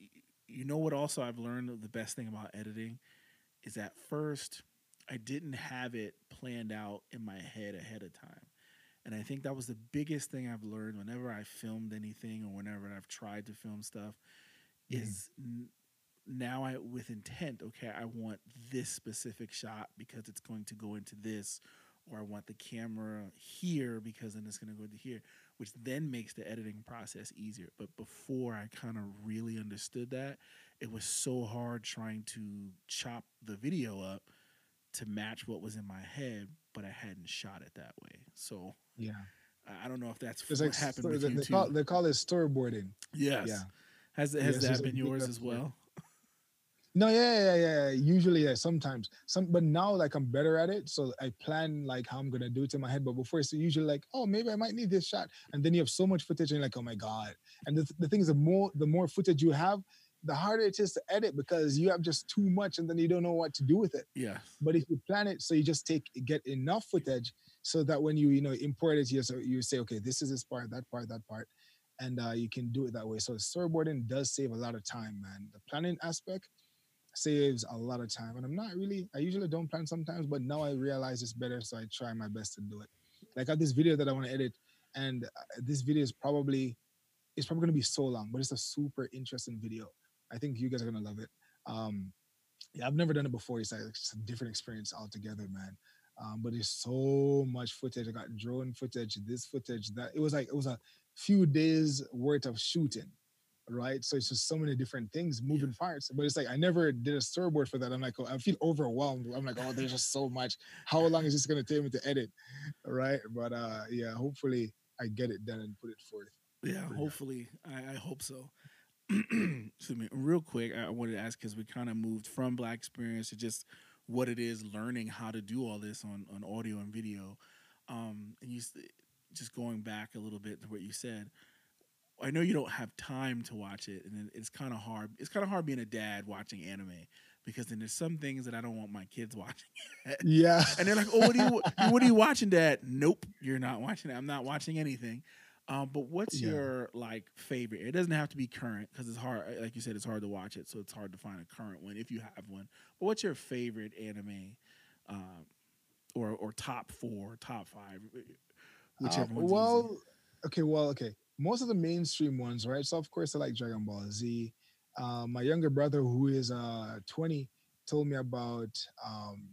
Speaker 1: you know what? Also, I've learned the best thing about editing is that first I didn't have it planned out in my head ahead of time, and I think that was the biggest thing I've learned whenever I filmed anything or whenever I've tried to film stuff.
Speaker 2: Mhm.
Speaker 1: Is n- now I with intent. Okay, I want this specific shot because it's going to go into this or I want the camera here because then it's going to go to here, which then makes the editing process easier. But before I kind of really understood that, it was so hard trying to chop the video up to match what was in my head, but I hadn't shot it that way. So
Speaker 2: Yeah,
Speaker 1: I don't know if that's
Speaker 2: it's
Speaker 1: what
Speaker 2: like
Speaker 1: happened with
Speaker 2: they,
Speaker 1: you
Speaker 2: they
Speaker 1: too.
Speaker 2: call, they call it storyboarding.
Speaker 1: yes.
Speaker 2: Yeah.
Speaker 1: Has has
Speaker 2: Yes,
Speaker 1: that been yours as well?
Speaker 2: No, yeah, yeah, yeah. Usually, yeah, sometimes. Some, but now like I'm better at it, so I plan like how I'm gonna do it in my head. But before it's usually like, oh, maybe I might need this shot, and then you have so much footage, and you're like, oh my god. And the, the thing is, the more the more footage you have, the harder it is to edit because you have just too much, and then you don't know what to do with it.
Speaker 1: Yeah.
Speaker 2: But if you plan it, so you just take get enough footage, so that when you you know import it, you so you say, okay, this is this part, that part, that part, and uh, you can do it that way. So storyboarding does save a lot of time, man. The planning aspect saves a lot of time, and I'm not really. I usually don't plan sometimes, but now I realize it's better, so I try my best to do it. Like I have this video that I want to edit, and uh, this video is probably it's probably going to be so long, but it's a super interesting video. I think you guys are gonna love it. Um, yeah, I've never done it before. It's like it's a different experience altogether, man. Um, but there's so much footage. I got drone footage, this footage, that it was like it was a few days worth of shooting, right? So it's just so many different things, moving parts. But it's like I never did a storyboard for that. I'm like, oh, I feel overwhelmed. I'm like, oh, there's just so much. How long is this gonna take me to edit, right? But uh, yeah, hopefully I get it done and put it forth.
Speaker 1: Yeah, hopefully. I, I hope so. Excuse me. Real quick, I wanted to ask because we kind of moved from Black Experience to just what it is learning how to do all this on, on audio and video. Um, and you just going back a little bit to what you said. I know you don't have time to watch it, and it's kind of hard. It's kind of hard being a dad watching anime because then there's some things that I don't want my kids watching.
Speaker 2: Yeah.
Speaker 1: And they're like, "Oh, what are you? what are you watching, Dad?" Nope, you're not watching it. I'm not watching anything. Um, but what's
Speaker 2: Yeah.
Speaker 1: your like favorite? It doesn't have to be current because it's hard. Like you said, it's hard to watch it, so it's hard to find a current one if you have one. But what's your favorite anime, um, or or top four, top five, whichever
Speaker 2: Uh, well,
Speaker 1: easy.
Speaker 2: okay, well, okay. Most of the mainstream ones, right? So of course I like Dragon Ball Z. Uh, my younger brother, who is uh 20, told me about um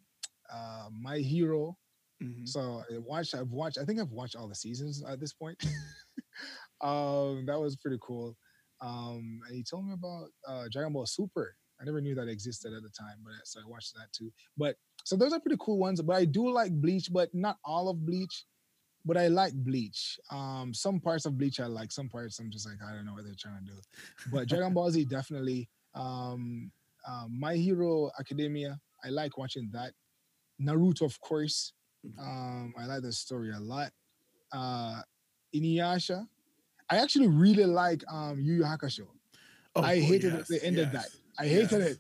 Speaker 2: uh My Hero.
Speaker 1: Mhm.
Speaker 2: So I watched. I've watched. I think I've watched all the seasons at this point. um, that was pretty cool. Um, and he told me about uh, Dragon Ball Super. I never knew that existed at the time, but so I watched that too. But so those are pretty cool ones. But I do like Bleach, but not all of Bleach. But I like Bleach. Um, some parts of Bleach I like. Some parts I'm just like I don't know what they're trying to do. But Dragon Ball Z definitely. Um, um, My Hero Academia. I like watching that. Naruto, of course. Um, I like the story a lot. Uh, Inuyasha. I actually really like um Yu Yu Hakusho.
Speaker 1: Oh,
Speaker 2: I
Speaker 1: oh,
Speaker 2: hated
Speaker 1: yes,
Speaker 2: the end of that. I hated
Speaker 1: yes.
Speaker 2: it.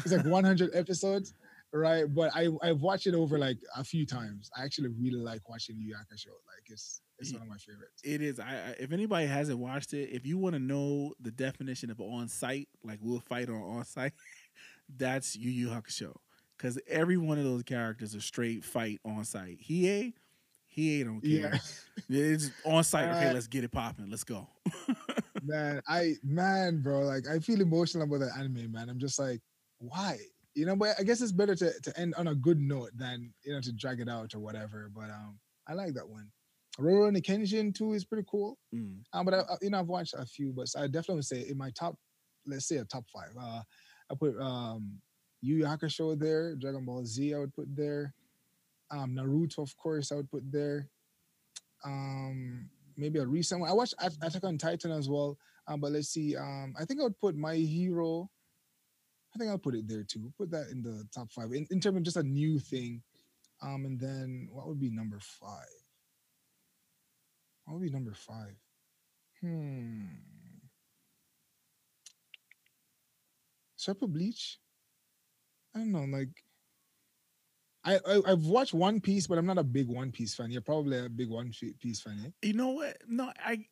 Speaker 2: It's like 100 episodes, right? But I I've watched it over like a few times. I actually really like watching Yu Yu Hakusho. Like it's it's one of my favorites.
Speaker 1: It is. I, I if anybody hasn't watched it, if you want to know the definition of on sight, like we'll fight on on sight, that's Yu Yu Hakusho. Because every one of those characters are straight fight on sight. He he don't care.
Speaker 2: Yeah.
Speaker 1: It's on sight. Okay,
Speaker 2: Uh,
Speaker 1: let's get it popping. Let's go.
Speaker 2: man, I man, bro, like I feel emotional about that anime, man. I'm just like, why? You know, but I guess it's better to, to end on a good note than you know to drag it out or whatever. But um, I like that one. Rurouni Kenshin too is pretty cool. Mm. Um, but I, you know, I've watched a few, but I definitely would say in my top, let's say a top five. Uh, I put um, Yu Yu Hakusho there, Dragon Ball Z. I would put there. Um, Naruto, of course, I would put there. Um, maybe a recent one. I watched Attack on Titan as well. Um, but let's see. Um, I think I would put My Hero. I think I'll put it there too. Put that in the top five in, in terms of just a new thing. Um, and then what would be number five? What would be number five? Hmm. Serpent Bleach? I don't know, like I, I have watched One Piece, but I'm not a big One Piece fan. You're probably a big One Piece fan. Eh?
Speaker 1: You know what? No, I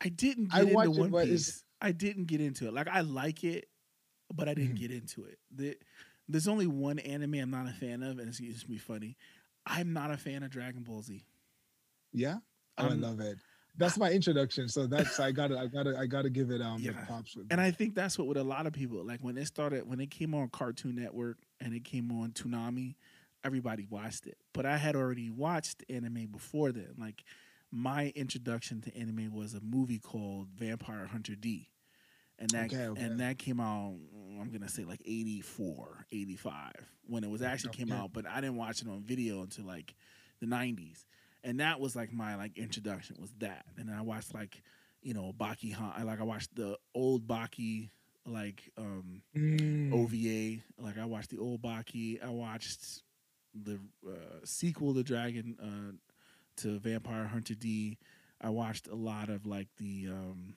Speaker 1: I didn't get I into One it, Piece. I didn't get into it. Like I like it, but I didn't mm-hmm. get into it. The, there's only one anime I'm not a fan of, and it's just me funny. I'm not a fan of Dragon Ball Z.
Speaker 2: Yeah, oh, um, I love it. That's my introduction. So that's I gotta I gotta I gotta give it um yeah. props.
Speaker 1: And I think that's what with a lot of people like when it started when it came on Cartoon Network and it came on Toonami everybody watched it. But I had already watched anime before then. Like my introduction to anime was a movie called Vampire Hunter D. And that okay, okay. and that came out I'm going to say like 84, 85 when it was actually came out, but I didn't watch it on video until like the 90s. And that was like my like introduction was that. And I watched like, you know, Baki I like I watched the old Baki like um mm. OVA. Like I watched the old Baki. I watched the uh, sequel to Dragon uh, to Vampire Hunter D. I watched a lot of like the um,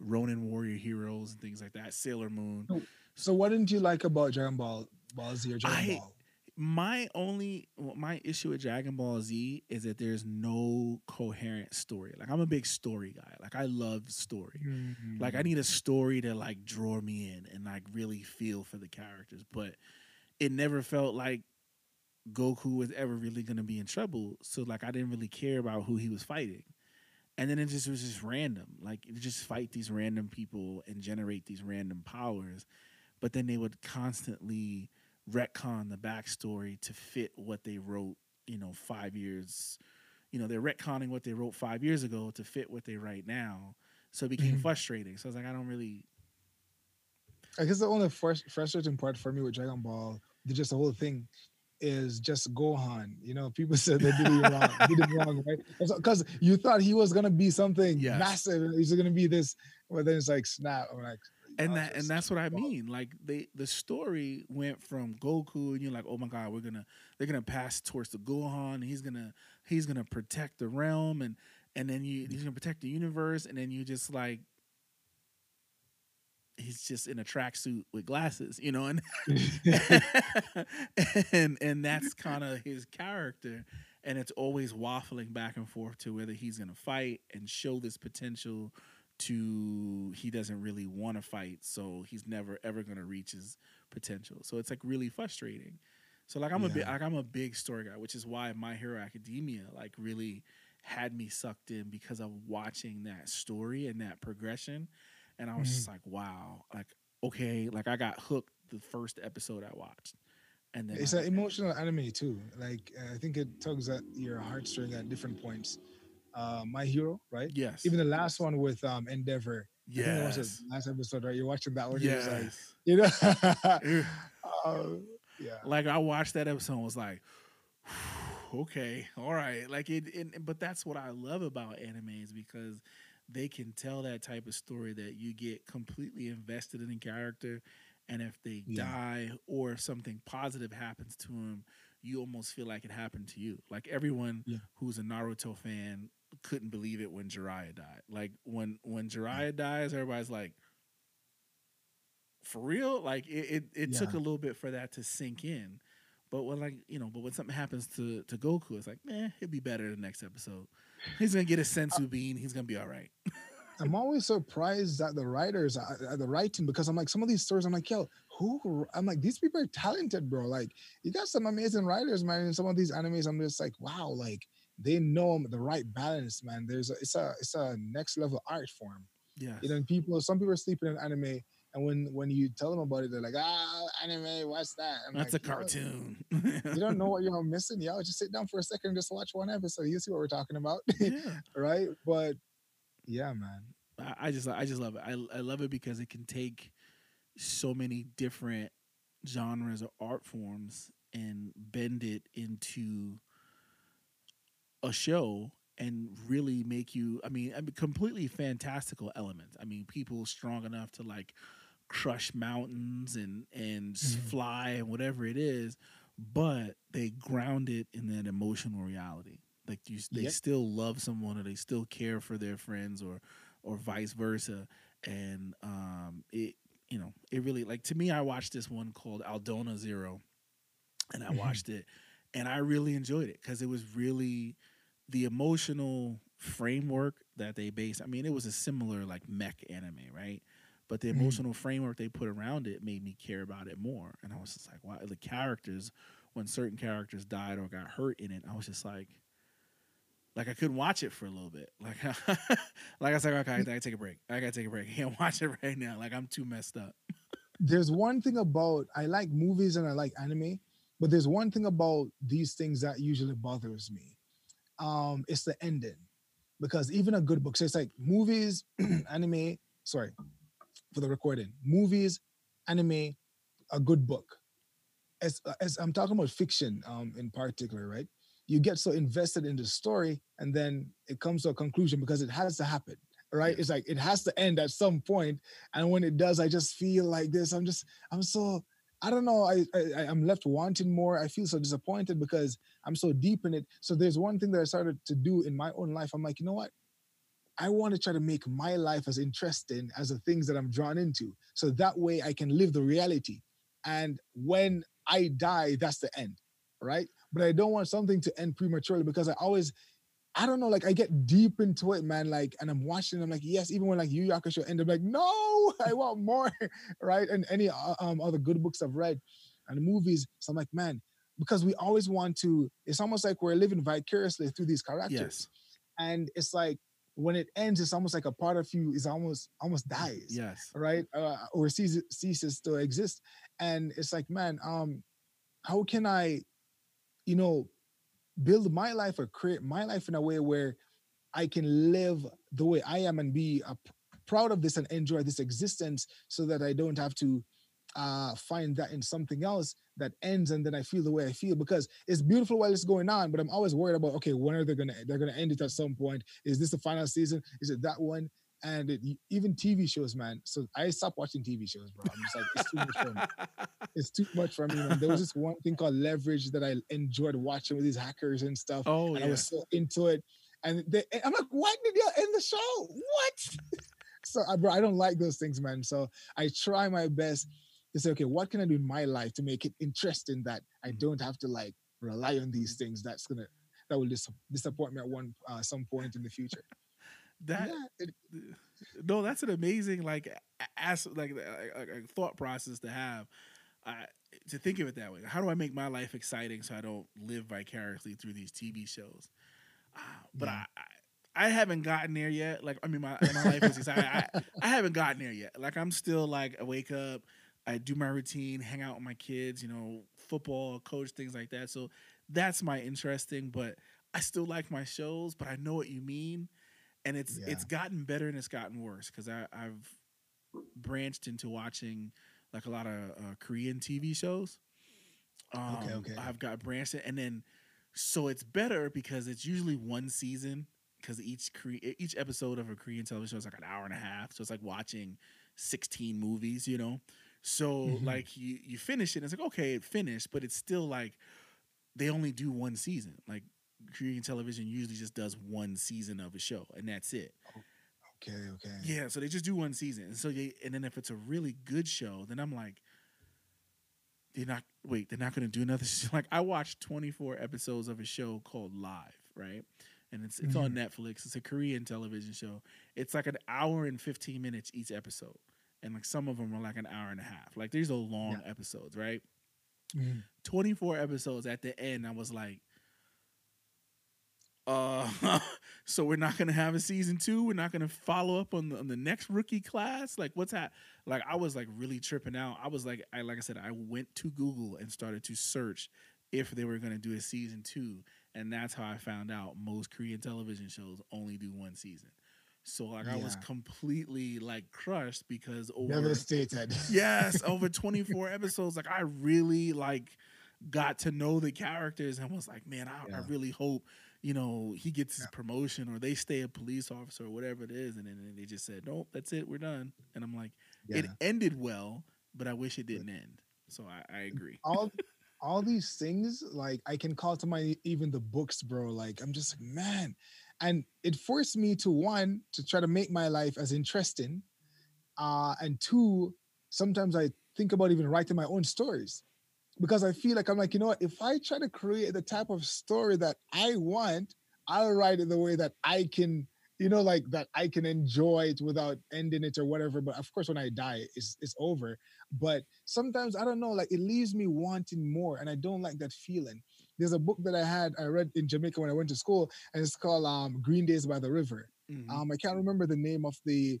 Speaker 1: Ronin Warrior Heroes and things like that. Sailor Moon.
Speaker 2: So, so what didn't you like about Dragon Ball Ball Z or Dragon I, Ball?
Speaker 1: My only my issue with Dragon Ball Z is that there's no coherent story. Like I'm a big story guy. Like I love story. Mm-hmm. Like I need a story to like draw me in and like really feel for the characters. But it never felt like Goku was ever really going to be in trouble. So like I didn't really care about who he was fighting. And then it just was just random. Like you just fight these random people and generate these random powers. But then they would constantly retcon the backstory to fit what they wrote, you know, five years. You know, they're retconning what they wrote five years ago to fit what they write now. So it became mm-hmm. frustrating. So I was like, I don't really
Speaker 2: I guess the only frustrating part for me with Dragon Ball, just the whole thing, is just Gohan. You know, people said they did it wrong, did it wrong, right? Because you thought he was gonna be something yes. massive. He's gonna be this, but then it's like snap. I'm like,
Speaker 1: and that and that's what I mean. Like they the story went from Goku, and you're like, oh my god, we're gonna they're gonna pass towards the Gohan. And he's gonna he's gonna protect the realm, and and then you mm. he's gonna protect the universe, and then you just like he's just in a tracksuit with glasses, you know, and and and that's kind of his character, and it's always waffling back and forth to whether he's gonna fight and show this potential to he doesn't really want to fight, so he's never ever gonna reach his potential. So it's like really frustrating. So like I'm yeah. a big like I'm a big story guy, which is why My Hero Academia like really had me sucked in because of watching that story and that progression and I was mm-hmm. just like, wow, like okay, like I got hooked the first episode I watched. And then
Speaker 2: it's an emotional anime too. Like I think it tugs at your heartstring at different points. Uh, My Hero, right?
Speaker 1: Yes.
Speaker 2: Even the last one with um Endeavor.
Speaker 1: Yes.
Speaker 2: last episode, right? You're watching that one.
Speaker 1: Yes.
Speaker 2: Like, you know. uh,
Speaker 1: yeah. Like I watched that episode, was like, okay, all right. Like it, it, but that's what I love about animes because they can tell that type of story that you get completely invested in the character and if they yeah. die or if something positive happens to them you almost feel like it happened to you like everyone yeah. who's a naruto fan couldn't believe it when jiraiya died like when when jiraiya dies everybody's like for real like it it, it yeah. took a little bit for that to sink in but when like you know but when something happens to to goku it's like eh it'd be better the next episode He's gonna get a senzu bean. He's gonna be all right.
Speaker 2: I'm always surprised at the writers at the writing because I'm like some of these stories. I'm like, yo, who? I'm like, these people are talented, bro. Like, you got some amazing writers, man. In some of these animes, I'm just like, wow, like they know the right balance, man. There's a, it's a it's a next level art form.
Speaker 1: Yeah.
Speaker 2: You know, and people, some people are sleeping in anime, and when when you tell them about it, they're like, ah, anime, what's that? I'm
Speaker 1: That's
Speaker 2: like,
Speaker 1: a cartoon.
Speaker 2: You don't know what you're missing, yo. Just sit down for a second and just watch one episode. You see what we're talking about,
Speaker 1: yeah.
Speaker 2: right? But yeah, man.
Speaker 1: I, I just I just love it. I I love it because it can take so many different genres or art forms and bend it into a show and really make you I mean, I mean completely fantastical elements. I mean, people strong enough to like crush mountains and and
Speaker 2: Mhm.
Speaker 1: fly and whatever it is, but they ground it in that emotional reality. Like you, they
Speaker 2: Yep.
Speaker 1: still love someone or they still care for their friends or or vice versa. And um, it you know it really like to me. I watched this one called Aldnoah.Zero, and I
Speaker 2: Mhm.
Speaker 1: watched it, and I really enjoyed it because it was really the emotional framework that they based. I mean, it was a similar like mech anime, right? But the
Speaker 2: Mhm.
Speaker 1: emotional framework they put around it made me care about it more. And I was just like, wow, the characters, when certain characters died or got hurt in it, I was just like, like I couldn't watch it for a little bit. Like, like I was like, okay, I gotta take a break. I gotta take a break. I can't watch it right now. Like I'm too messed up.
Speaker 2: There's one thing about I like movies and I like anime, but there's one thing about these things that usually bothers me. Um, it's the ending. Because even a good book, so it's like movies, anime, sorry, for the recording, movies, anime, a good book. As, as I'm talking about fiction um, in particular, right? You get so invested in the story and then it comes to a conclusion because it has to happen, right?
Speaker 1: Yeah.
Speaker 2: It's like it has to end at some point, And when it does, I just feel like this. I'm just, I'm so, I don't know. I, I I'm left wanting more. I feel so disappointed because I'm so deep in it. So there's one thing that I started to do in my own life. I'm like, you know what? I want to try to make my life as interesting as the things that I'm drawn into. So that way I can live the reality. And when I die, that's the end. Right. But I don't want something to end prematurely because I always, I don't know, like I get deep into it, man. Like, and I'm watching, I'm like, yes, even when like Yu Hakusho end, I'm like, no, I want more. right. And any uh, um, other good books I've read and movies. So I'm like, man, because we always want to, it's almost like we're living vicariously through these characters
Speaker 1: Yes.
Speaker 2: and it's like when it ends it's almost like a part of you is almost almost dies
Speaker 1: Yes.
Speaker 2: right? Uh, or ceases, ceases to exist. And it's like man um how can i you know build my life or create my life in a way where i can live the way i am and be proud of this and enjoy this existence so that i don't have to uh find that in something else that ends and then i feel the way i feel because it's beautiful while it's going on but i'm always worried about okay when are they gonna they're gonna end it at some point is this the final season is it that one and it, even tv shows man so i stopped watching tv shows bro i'm just like it's too much for me it's too much for me man. there was this one thing called leverage that i enjoyed watching with these hackers and stuff
Speaker 1: oh
Speaker 2: and
Speaker 1: yeah.
Speaker 2: I was so into it. And they, I'm like, why did you end the show? What? so, uh, bro, I don't like those things, man. So I try my best to say, okay, what can I do in my life to make it interesting that I
Speaker 1: Mhm.
Speaker 2: don't have to like rely on these things that's gonna that will dis- disappoint me at one uh, some point in the future.
Speaker 1: that
Speaker 2: yeah, it,
Speaker 1: no, that's an amazing like as like a, a- a thought process to have. I to think of it that way. How do I make my life exciting so I don't live vicariously through these TV shows? Uh, but
Speaker 2: Yeah.
Speaker 1: I, I I haven't gotten there yet. Like I mean, my my life is exciting. I, I haven't gotten there yet. Like I'm still like I wake up, I do my routine, hang out with my kids, you know, football, coach, things like that. So that's my interesting. But I still like my shows. But I know what you mean, and it's
Speaker 2: Yeah.
Speaker 1: it's gotten better and it's gotten worse because I I've branched into watching like a lot of uh, Korean TV shows. Um,
Speaker 2: Okay, okay.
Speaker 1: I've got branched, in- and then so it's better because it's usually one season because each Kore- each episode of a Korean television show is like an hour and a half, so it's like watching sixteen movies, you know. So
Speaker 2: Mhm.
Speaker 1: like you you finish it, and it's like okay, it finished, but it's still like they only do one season. Like Korean television usually just does one season of a show, and that's it.
Speaker 2: okay, okay.
Speaker 1: Yeah, so they just do one season. And so they and then if it's a really good show, then I'm like they're not wait, they're not going to do another show. Like I watched 24 episodes of a show called Live, right? And it's it's on Netflix. It's a Korean television show. It's like an hour and 15 minutes each episode. And like some of them are like an hour and a half. Like these are long episodes, right?
Speaker 2: Mhm.
Speaker 1: 24 episodes at the end, I was like, Uh, so we're not gonna have a season two. We're not gonna follow up on the, on the next rookie class. Like, what's that? Like, I was like really tripping out. I was like, I like I said, I went to Google and started to search if they were gonna do a season two, and that's how I found out most Korean television shows only do one season. So like I was completely like crushed because over
Speaker 2: Devastated.
Speaker 1: yes over 24 episodes like i really like got to know the characters and was like man i, I really hope you know he gets his
Speaker 2: Yeah.
Speaker 1: promotion or they stay a police officer or whatever it is. And then they just said nope that's it we're done. And i'm like it ended well but i wish it didn't end. So i, I agree.
Speaker 2: all all these things like i can call to mind even the books bro like i'm just like man and it forced me to one to try to make my life as interesting uh and two sometimes i think about even writing my own stories. Because i feel like i'm like you know what? If i try to create the type of story that i want i'll write it the way that i can you know like that i can enjoy it without ending it or whatever. But of course when i die it's, it's over. But sometimes I don't know, like it leaves me wanting more, and I don't like that feeling. There's a book that I had I read in Jamaica when I went to school, and it's called um, Green Days by the River.
Speaker 1: Mhm.
Speaker 2: Um, I can't remember the name of the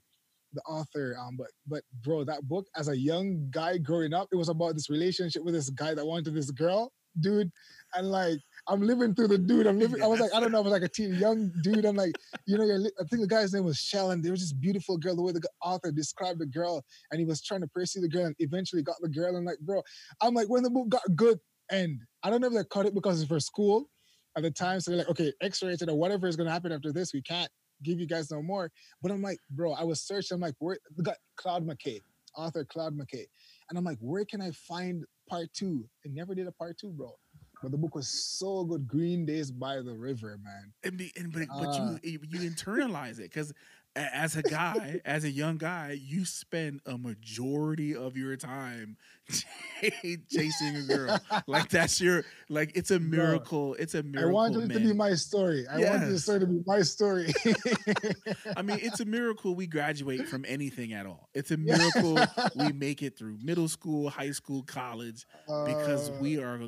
Speaker 2: the author, um, but but bro, that book as a young guy growing up, it was about this relationship with this guy that wanted this girl, dude, and like I'm living through the dude. I'm living. I was like, I don't know, I was like a teen, young dude. I'm like, you know, li- I think the guy's name was Shell, and there was this beautiful girl. The way the author described the girl, and he was trying to pursue the girl, and eventually got the girl. And like, bro, I'm like, when the book got good end, I don't know if they cut it because it's for school at the time, so they're like, okay, X-rated or whatever is gonna happen after this, we can't give you guys no more. But I'm like, bro, I was searching. I'm like, where? We got Claude McKay, author Claude McKay, and I'm like, where can I find part two? It never did a part two, bro. But the book was so good. Green Days by the River, man.
Speaker 1: and, be, and but, but
Speaker 2: Uh.
Speaker 1: you you internalize it because as a guy as a young guy you spend a majority of your time chasing a girl like that's your like it's a miracle it's a miracle I
Speaker 2: wanted it to be my story. I wanted the
Speaker 1: Yes.
Speaker 2: story to be my story.
Speaker 1: i mean it's a miracle we graduate from anything at all it's a miracle we make it through middle school high school college because
Speaker 2: Uh,
Speaker 1: we are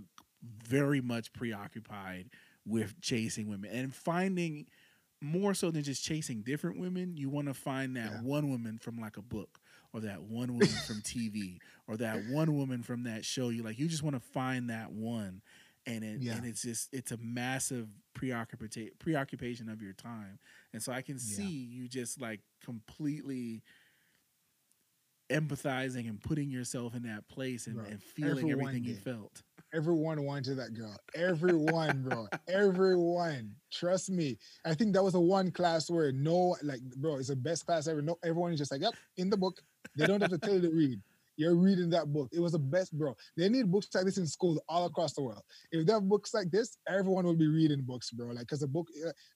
Speaker 1: very much preoccupied with chasing women and finding more so than just chasing different women you want to find that
Speaker 2: Yeah.
Speaker 1: one woman from like a book or that one woman from tv or that one woman from that show you like you just want to find that one and it
Speaker 2: Yeah.
Speaker 1: and it's just it's a massive preoccupation preoccupation of your time and so i can
Speaker 2: Yeah.
Speaker 1: see you just like completely empathizing and putting yourself in that place and,
Speaker 2: Bro,
Speaker 1: and feeling
Speaker 2: everyone
Speaker 1: everything you felt
Speaker 2: Everyone wanted that girl. Everyone, bro. Everyone. Trust me. I think that was the one class where no, like, bro, it's the best class ever. No, everyone is just like, yep, in the book. They don't have to tell you to read. You're reading that book. It was the best, bro. They need books like this in schools all across the world. If they have books like this, everyone will be reading books, bro. Like, cause the book,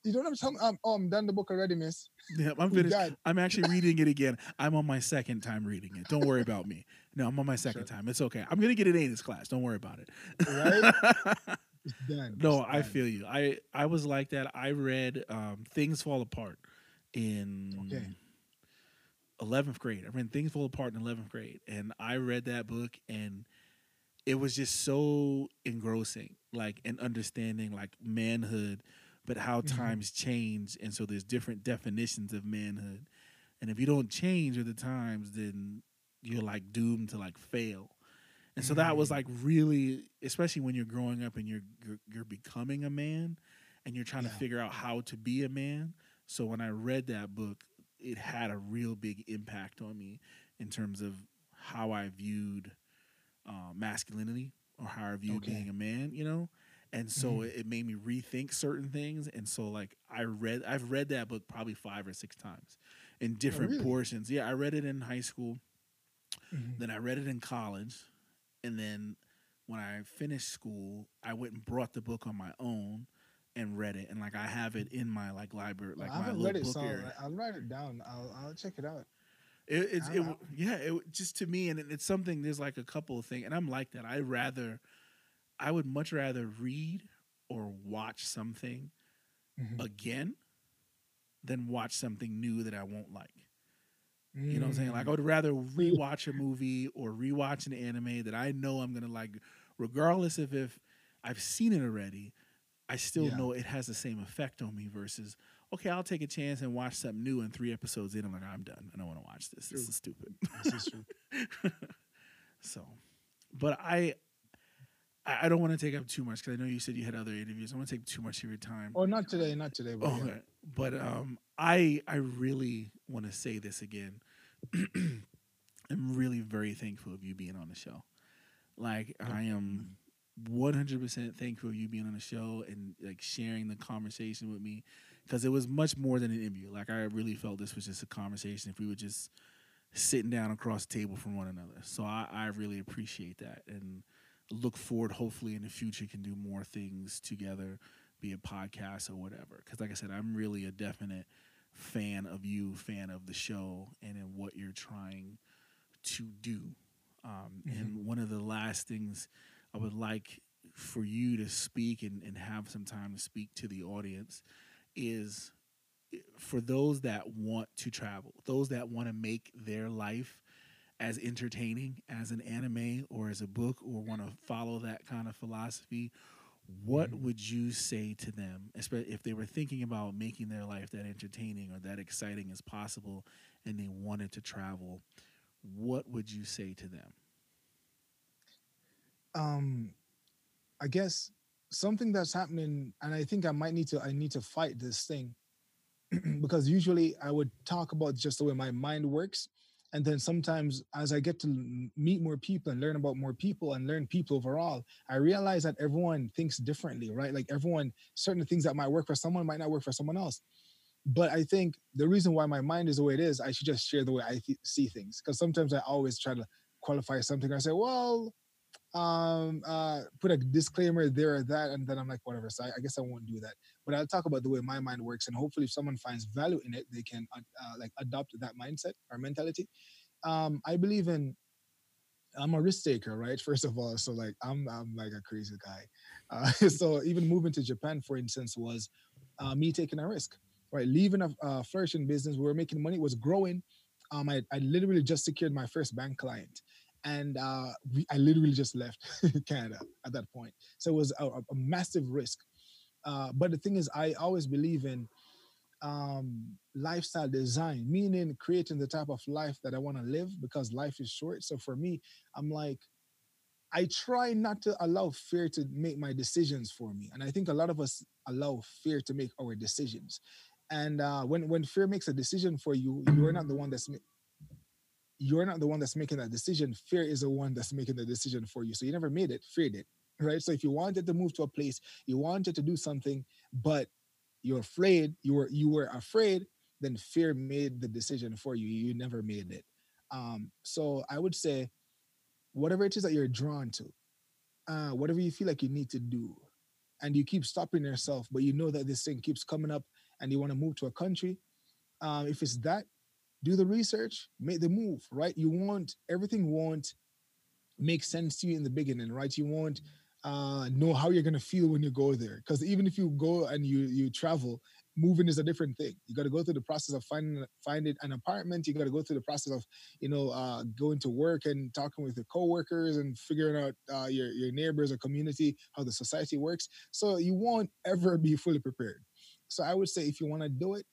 Speaker 2: you don't have to tell me, um, oh, I'm done the book already, miss.
Speaker 1: Yeah, I'm finished. I'm actually reading it again. I'm on my second time reading it. Don't worry about me. No, I'm on my second
Speaker 2: Sure.
Speaker 1: time. It's okay. I'm gonna get an A in this class. Don't worry about it.
Speaker 2: Right? It's done.
Speaker 1: no,
Speaker 2: It's
Speaker 1: I feel you. I I was like that. I read um, Things Fall Apart in
Speaker 2: Okay.
Speaker 1: 11th grade. I read Things Fall Apart in 11th grade, and I read that book, and it was just so engrossing, like and understanding like manhood, but how
Speaker 2: Mhm.
Speaker 1: times change, and so there's different definitions of manhood, and if you don't change with the times, then you're like doomed to like fail. And so that was like really, especially when you're growing up and you're you're, you're becoming a man, and you're trying to figure out how to be a man. So when I read that book, it had a real big impact on me in terms of how I viewed uh, masculinity or how I viewed
Speaker 2: Okay.
Speaker 1: being a man. You know, and so
Speaker 2: Mhm.
Speaker 1: it, it made me rethink certain things. And so like I read, I've read that book probably five or six times in different
Speaker 2: Oh, really?
Speaker 1: portions. Yeah, I read it in high school.
Speaker 2: Mhm.
Speaker 1: Then I read it in college, and then when I finished school, I went and brought the book on my own and read it. And like I have it in my like library, like
Speaker 2: I
Speaker 1: my
Speaker 2: haven't
Speaker 1: little
Speaker 2: read it,
Speaker 1: book
Speaker 2: so
Speaker 1: area.
Speaker 2: I'll write it down. I'll, I'll check it out.
Speaker 1: It, it's it,
Speaker 2: I-
Speaker 1: yeah, it just to me, and it- it's something. There's like a couple of things, and I'm like that. I rather, I would much rather read or watch something
Speaker 2: Mhm.
Speaker 1: again than watch something new that I won't like. You know what I'm saying?
Speaker 2: Mm.
Speaker 1: Like I would rather rewatch a movie or rewatch an anime that I know I'm gonna like, regardless of if I've seen it already. I still
Speaker 2: Yeah.
Speaker 1: know it has the same effect on me versus okay, I'll take a chance and watch something new and three episodes in I'm like I'm done. I don't want to watch this. This is stupid.
Speaker 2: This is true.
Speaker 1: so, but I I I don't want to take up too much because I know you said you had other interviews. I want to take too much of your time.
Speaker 2: Oh, not today, not today. But
Speaker 1: Oh,
Speaker 2: yeah.
Speaker 1: okay. But um, I I really want to say this again. I'm really very thankful of you being on the show. Like I am 100% thankful of you being on the show and like sharing the conversation with me because it was much more than an interview. Like I really felt this was just a conversation if we were just sitting down across the table from one another. So I, I really appreciate that and look forward hopefully in the future can do more things together be it podcasts or whatever. Because, like I said, I'm really a definite fan of you, fan of the show, and in what you're trying to do. Um, And one of the last things I would like for you to speak and, and have some time to speak to the audience is eh, for those that want to travel, those that want to make their life as entertaining as an anime or as a book or want to follow that kind of philosophy what
Speaker 2: Mhm.
Speaker 1: would you say to them especially if they were thinking about making their life that entertaining or that exciting as possible and they wanted to travel what would you say to them
Speaker 2: um i guess something that's happening and i think i might need to i need to fight this thing because usually i would talk about just the way my mind works and then sometimes as i get to meet more people and learn about more people and learn people overall i realize that everyone thinks differently right? Like everyone certain things that might work for someone might not work for someone else. But i think the reason why my mind is the way it is i should just share the way i th- see things because sometimes i always try to qualify something. I say well um uh put a disclaimer there or that and then i'm like whatever so I, I guess i won't do that. But i'll talk about the way my mind works and hopefully if someone finds value in it they can uh, like adopt that mindset or mentality. Um i believe in i'm a risk taker right first of all so like i'm i'm like a crazy guy. Uh, so even moving to japan for instance was uh, me taking a risk right? Leaving a uh, flourishing business we were making money was growing. Um I, I literally just secured my first bank client and uh, we, I literally just left Canada at that point. So it was a, a- massive risk. Uh, but the thing is, I always believe in um, lifestyle design, meaning creating the type of life that I want to live because life is short. So for me, I'm like, I try not to allow fear to make my decisions for me. And I think a lot of us allow fear to make our decisions. And uh, when when fear makes a decision for you, you're not the one that's you're not the one that's making that decision. Fear is the one that's making the decision for you. So you never made it, fear did. Right. So if you wanted to move to a place, you wanted to do something, but you're afraid, you were you were afraid, then fear made the decision for you. You never made it. Um, so I would say whatever it is that you're drawn to, uh, whatever you feel like you need to do, and you keep stopping yourself, but you know that this thing keeps coming up and you want to move to a country. Um, if it's that, do the research, make the move, right? You want everything won't make sense to you in the beginning, right? You won't uh, know how you're gonna feel when you go there, because even if you go and you you travel, moving is a different thing. You got to go through the process of finding finding an apartment. You got to go through the process of you know uh, going to work and talking with your coworkers and figuring out uh, your your neighbors or community how the society works. So you won't ever be fully prepared. So I would say if you want to do it,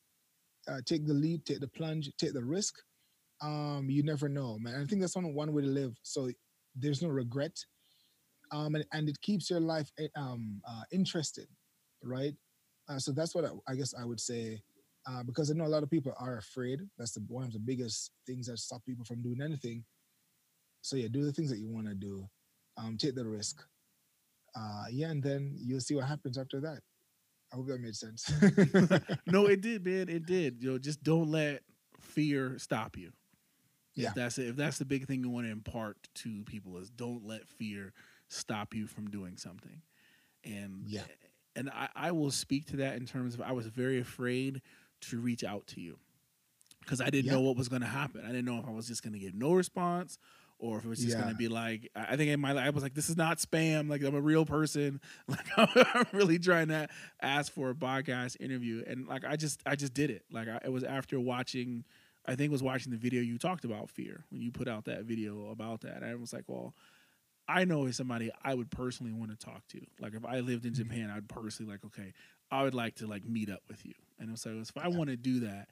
Speaker 2: uh, take the leap, take the plunge, take the risk. Um, you never know, man. I think that's one one way to live. So there's no regret, um, and, and it keeps your life eh, um, uh, interested, right? Uh, so that's what I, I guess I would say, uh, because I know a lot of people are afraid. That's the one of the biggest things that stop people from doing anything. So yeah, do the things that you want to do, um, take the risk, uh, yeah, and then you'll see what happens after that. I hope that made sense.
Speaker 1: no it did man it did you know just don't let fear stop you
Speaker 2: Yeah.
Speaker 1: if that's it if that's the big thing you want to impart to people is don't let fear stop you from doing something and
Speaker 2: Yeah.
Speaker 1: and I, I will speak to that in terms of i was very afraid to reach out to you because i didn't
Speaker 2: Yeah.
Speaker 1: know what was going to happen i didn't know if i was just going to get no response or if it was just gonna be like i think in my life i was like this is not spam like i'm a real person like i'm really trying to ask for a podcast interview and like i just i just did it like I, it was after watching i think was watching the video you talked about fear when you put out that video about that i was like well I know is somebody I would personally want to talk to. Like if I lived in
Speaker 2: Mhm.
Speaker 1: Japan, I'd personally like, okay, I would like to like meet up with you. And so if I want to do that,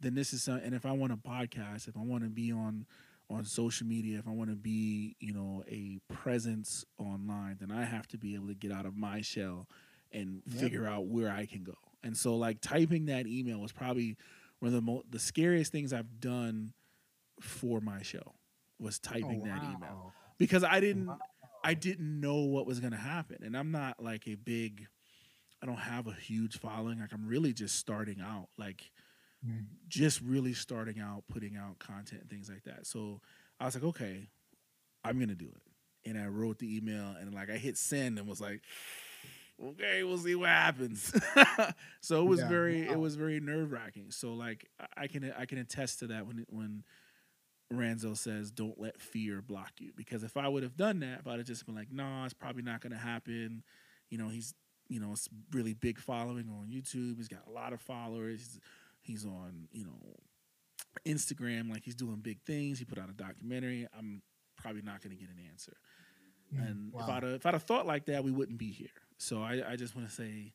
Speaker 1: then this is some, and if I want a podcast, if I want to be on on social media, if I want to be, you know, a presence online, then I have to be able to get out of my shell and
Speaker 2: Yep.
Speaker 1: figure out where I can go. And so like typing that email was probably one of the most the scariest things I've done for my show was oh, typing that email because I didn't
Speaker 2: Wow.
Speaker 1: I didn't know what was going to happen and I'm not like a big I don't have a huge following like I'm really just starting out like
Speaker 2: Mm.
Speaker 1: just really starting out putting out content and things like that. So I was like okay, I'm going to do it. And I wrote the email and like I hit send and was like okay, we'll see what happens. so it was
Speaker 2: Yeah,
Speaker 1: very
Speaker 2: wow.
Speaker 1: it was very nerve-wracking. So like I- I can I can attest to that when when Ranzo says, "Don't let fear block you." Because if I would have done that, if I'd have just been like, "Nah, it's probably not going to happen," you know, he's you know, it's really big following on YouTube. He's got a lot of followers. He's, he's on you know Instagram, like he's doing big things. He put out a documentary. I'm probably not going to get an answer.
Speaker 2: Mm,
Speaker 1: And if. I'd have, if I'd have thought like that, we wouldn't be here. So I, I just want to say,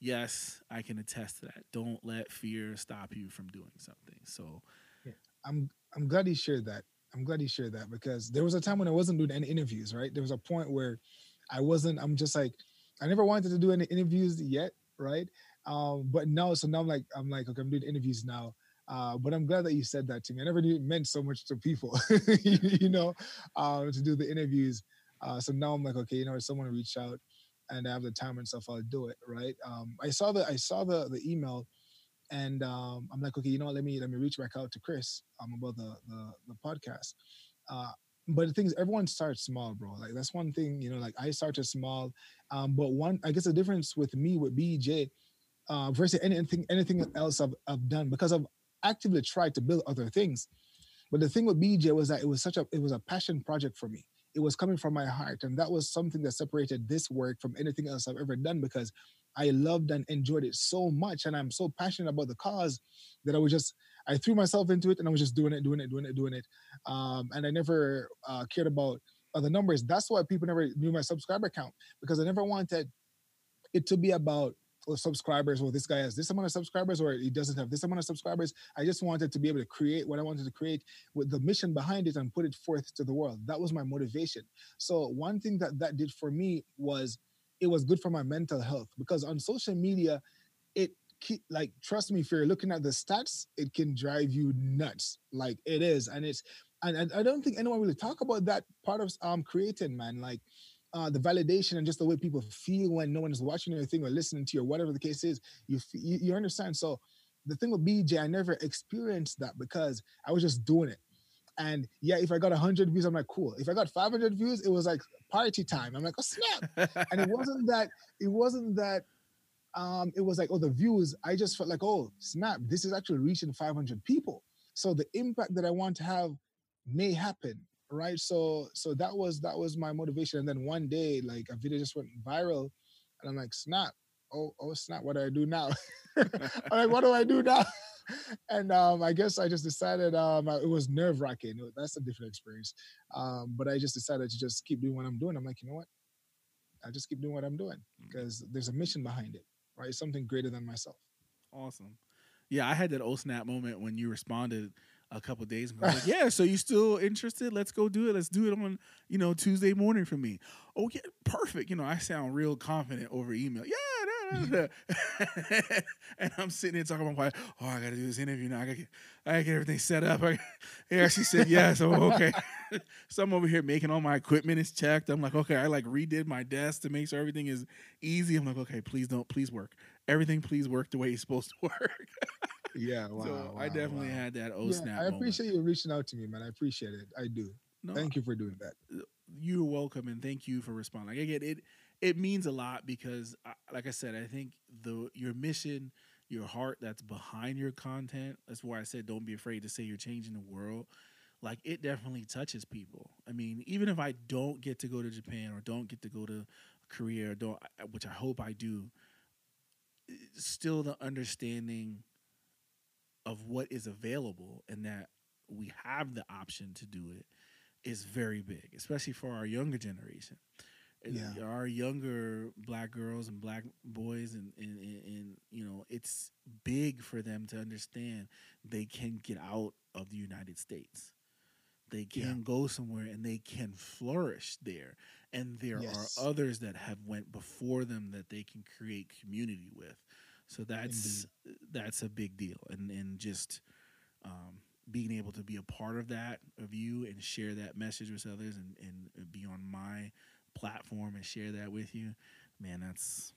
Speaker 1: yes, I can attest to that. Don't let fear stop you from doing something. So
Speaker 2: I'm I'm glad he shared that. I'm glad he shared that because there was a time when I wasn't doing any interviews, right? There was a point where I wasn't, I'm just like, I never wanted to do any interviews yet, right? Um, but now, so now I'm like, I'm like, okay, I'm doing interviews now. Uh, but I'm glad that you said that to me. I never knew it meant so much to people, you, know, uh, to do the interviews. Uh, so now I'm like, okay, you know, if someone reached out and I have the time and stuff, I'll do it, right? Um, I saw the I saw the the email and um, I'm like, okay, you know what? Let me let me reach back out to Chris um, about the the, the podcast. Uh, but the thing is, everyone starts small, bro. Like that's one thing, you know. Like I started small, um, but one, I guess the difference with me with BJ uh, versus anything anything else I've, I've done because I've actively tried to build other things. But the thing with BJ was that it was such a it was a passion project for me. It was coming from my heart, and that was something that separated this work from anything else I've ever done because I loved and enjoyed it so much, and I'm so passionate about the cause that I was just I threw myself into it, and I was just doing it, doing it, doing it, doing it, um, and I never uh, cared about other numbers. That's why people never knew my subscriber count because I never wanted it to be about subscribers. Well, this guy has this amount of subscribers, or he doesn't have this amount of subscribers. I just wanted to be able to create what I wanted to create with the mission behind it and put it forth to the world. That was my motivation. So one thing that that did for me was it was good for my mental health because on social media, it like trust me, if you're looking at the stats, it can drive you nuts. Like it is, and it's and, and I don't think anyone really talk about that part of um creating, man. Like uh, the validation and just the way people feel when no one is watching your thing or listening to you or whatever the case is. You you, you understand? So the thing with BJ, I never experienced that because I was just doing it. And yeah, if I got 100 views, I'm like, cool. If I got 500 views, it was like party time. I'm like, oh snap! and it wasn't that. It wasn't that. Um, it was like, oh, the views. I just felt like, oh, snap! This is actually reaching 500 people. So the impact that I want to have may happen, right? So, so that was that was my motivation. And then one day, like a video just went viral, and I'm like, snap! Oh, oh, snap! What do I do now? I'm like, what do I do now? and um, I guess I just decided um, it was nerve wracking. That's a different experience. Um, but I just decided to just keep doing what I'm doing. I'm like, you know what? I just keep doing what I'm doing because there's a mission behind it, right? Something greater than myself.
Speaker 1: Awesome. Yeah, I had that oh snap moment when you responded a couple days ago. Like, yeah, so you still interested? Let's go do it. Let's do it on, you know, Tuesday morning for me. Oh yeah, perfect. You know, I sound real confident over email. Yeah, da, da, da. Mm-hmm. and I'm sitting there talking about why, oh, I gotta do this interview now. I gotta get, I gotta get everything set up. I, yeah, she said yes. Oh, okay. so I'm over here making all my equipment is checked. I'm like, okay, I like redid my desk to make sure everything is easy. I'm like, okay, please don't, please work. Everything please work the way it's supposed to work.
Speaker 2: Yeah, wow,
Speaker 1: so I definitely
Speaker 2: wow.
Speaker 1: had that oh
Speaker 2: Yeah,
Speaker 1: snap.
Speaker 2: I
Speaker 1: moment.
Speaker 2: appreciate you reaching out to me, man. I appreciate it. I do.
Speaker 1: No,
Speaker 2: Thank you for doing that.
Speaker 1: Uh, you're welcome and thank you for responding. Like, I get it. It means a lot because, I- like I said, I think the your mission, your heart that's behind your content. That's why I said don't be afraid to say you're changing the world. Like it definitely touches people. I mean, even if I don't get to go to Japan or don't get to go to Korea, or don't which I hope I do. Still, the understanding of what is available and that we have the option to do it is very big, especially for our younger generation.
Speaker 2: Yeah.
Speaker 1: Our younger black girls and black boys, and, and, and, and, you know, it's big for them to understand they can get out of the United States. They can
Speaker 2: Yeah.
Speaker 1: go somewhere and they can flourish there. And there
Speaker 2: Yes.
Speaker 1: are others that have went before them that they can create community with. So that's that's a big deal. And and just um, being able to be a part of that of you and share that message with others and, and be on my platform and share that with you, man, that's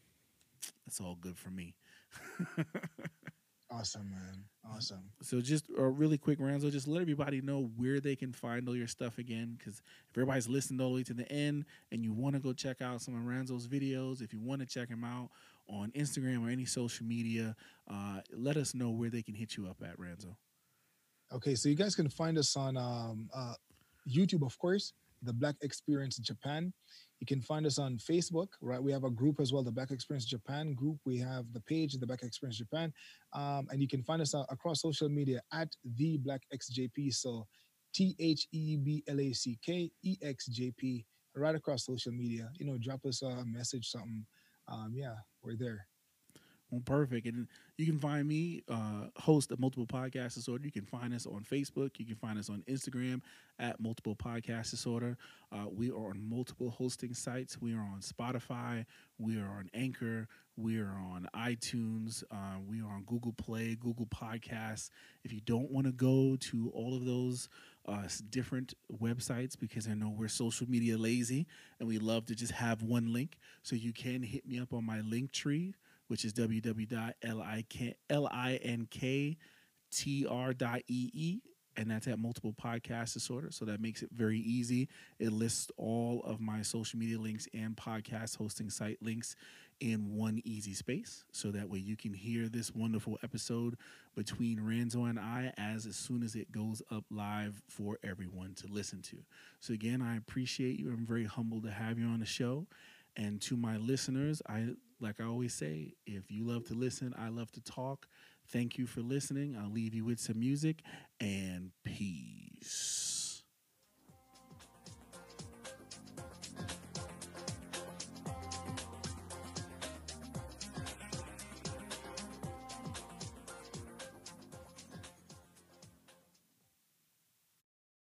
Speaker 1: that's all good for me.
Speaker 2: Awesome, man. Awesome.
Speaker 1: So just a really quick, Ranzo, just let everybody know where they can find all your stuff again. Because if everybody's listened all the way to the end and you want to go check out some of Ranzo's videos, if you want to check him out on Instagram or any social media, uh, let us know where they can hit you up at, Ranzo.
Speaker 2: Okay, so you guys can find us on um, uh, YouTube, of course, the Black Experience Japan. You can find us on Facebook, right? We have a group as well, the Black Experience Japan group. We have the page, the Black Experience Japan, um, and you can find us uh, across social media at the Black XJP. So T H E B L A C K E X J P, right across social media. You know, drop us a message, something. Um, yeah, we're there.
Speaker 1: Well, perfect. And you can find me, uh, host of Multiple Podcast Disorder. You can find us on Facebook. You can find us on Instagram at Multiple Podcast Disorder. Uh, we are on multiple hosting sites. We are on Spotify. We are on Anchor. We are on iTunes. Uh, we are on Google Play, Google Podcasts. If you don't want to go to all of those uh, different websites, because I know we're social media lazy and we love to just have one link, so you can hit me up on my Linktree which is www.linktr.ee. And that's at multiple podcast disorder. So that makes it very easy. It lists all of my social media links and podcast hosting site links in one easy space. So that way you can hear this wonderful episode between Ranzo and I as, as soon as it goes up live for everyone to listen to. So again, I appreciate you. I'm very humbled to have you on the show. And to my listeners, I like I always say, if you love to listen, I love to talk. Thank you for listening. I'll leave you with some music and peace.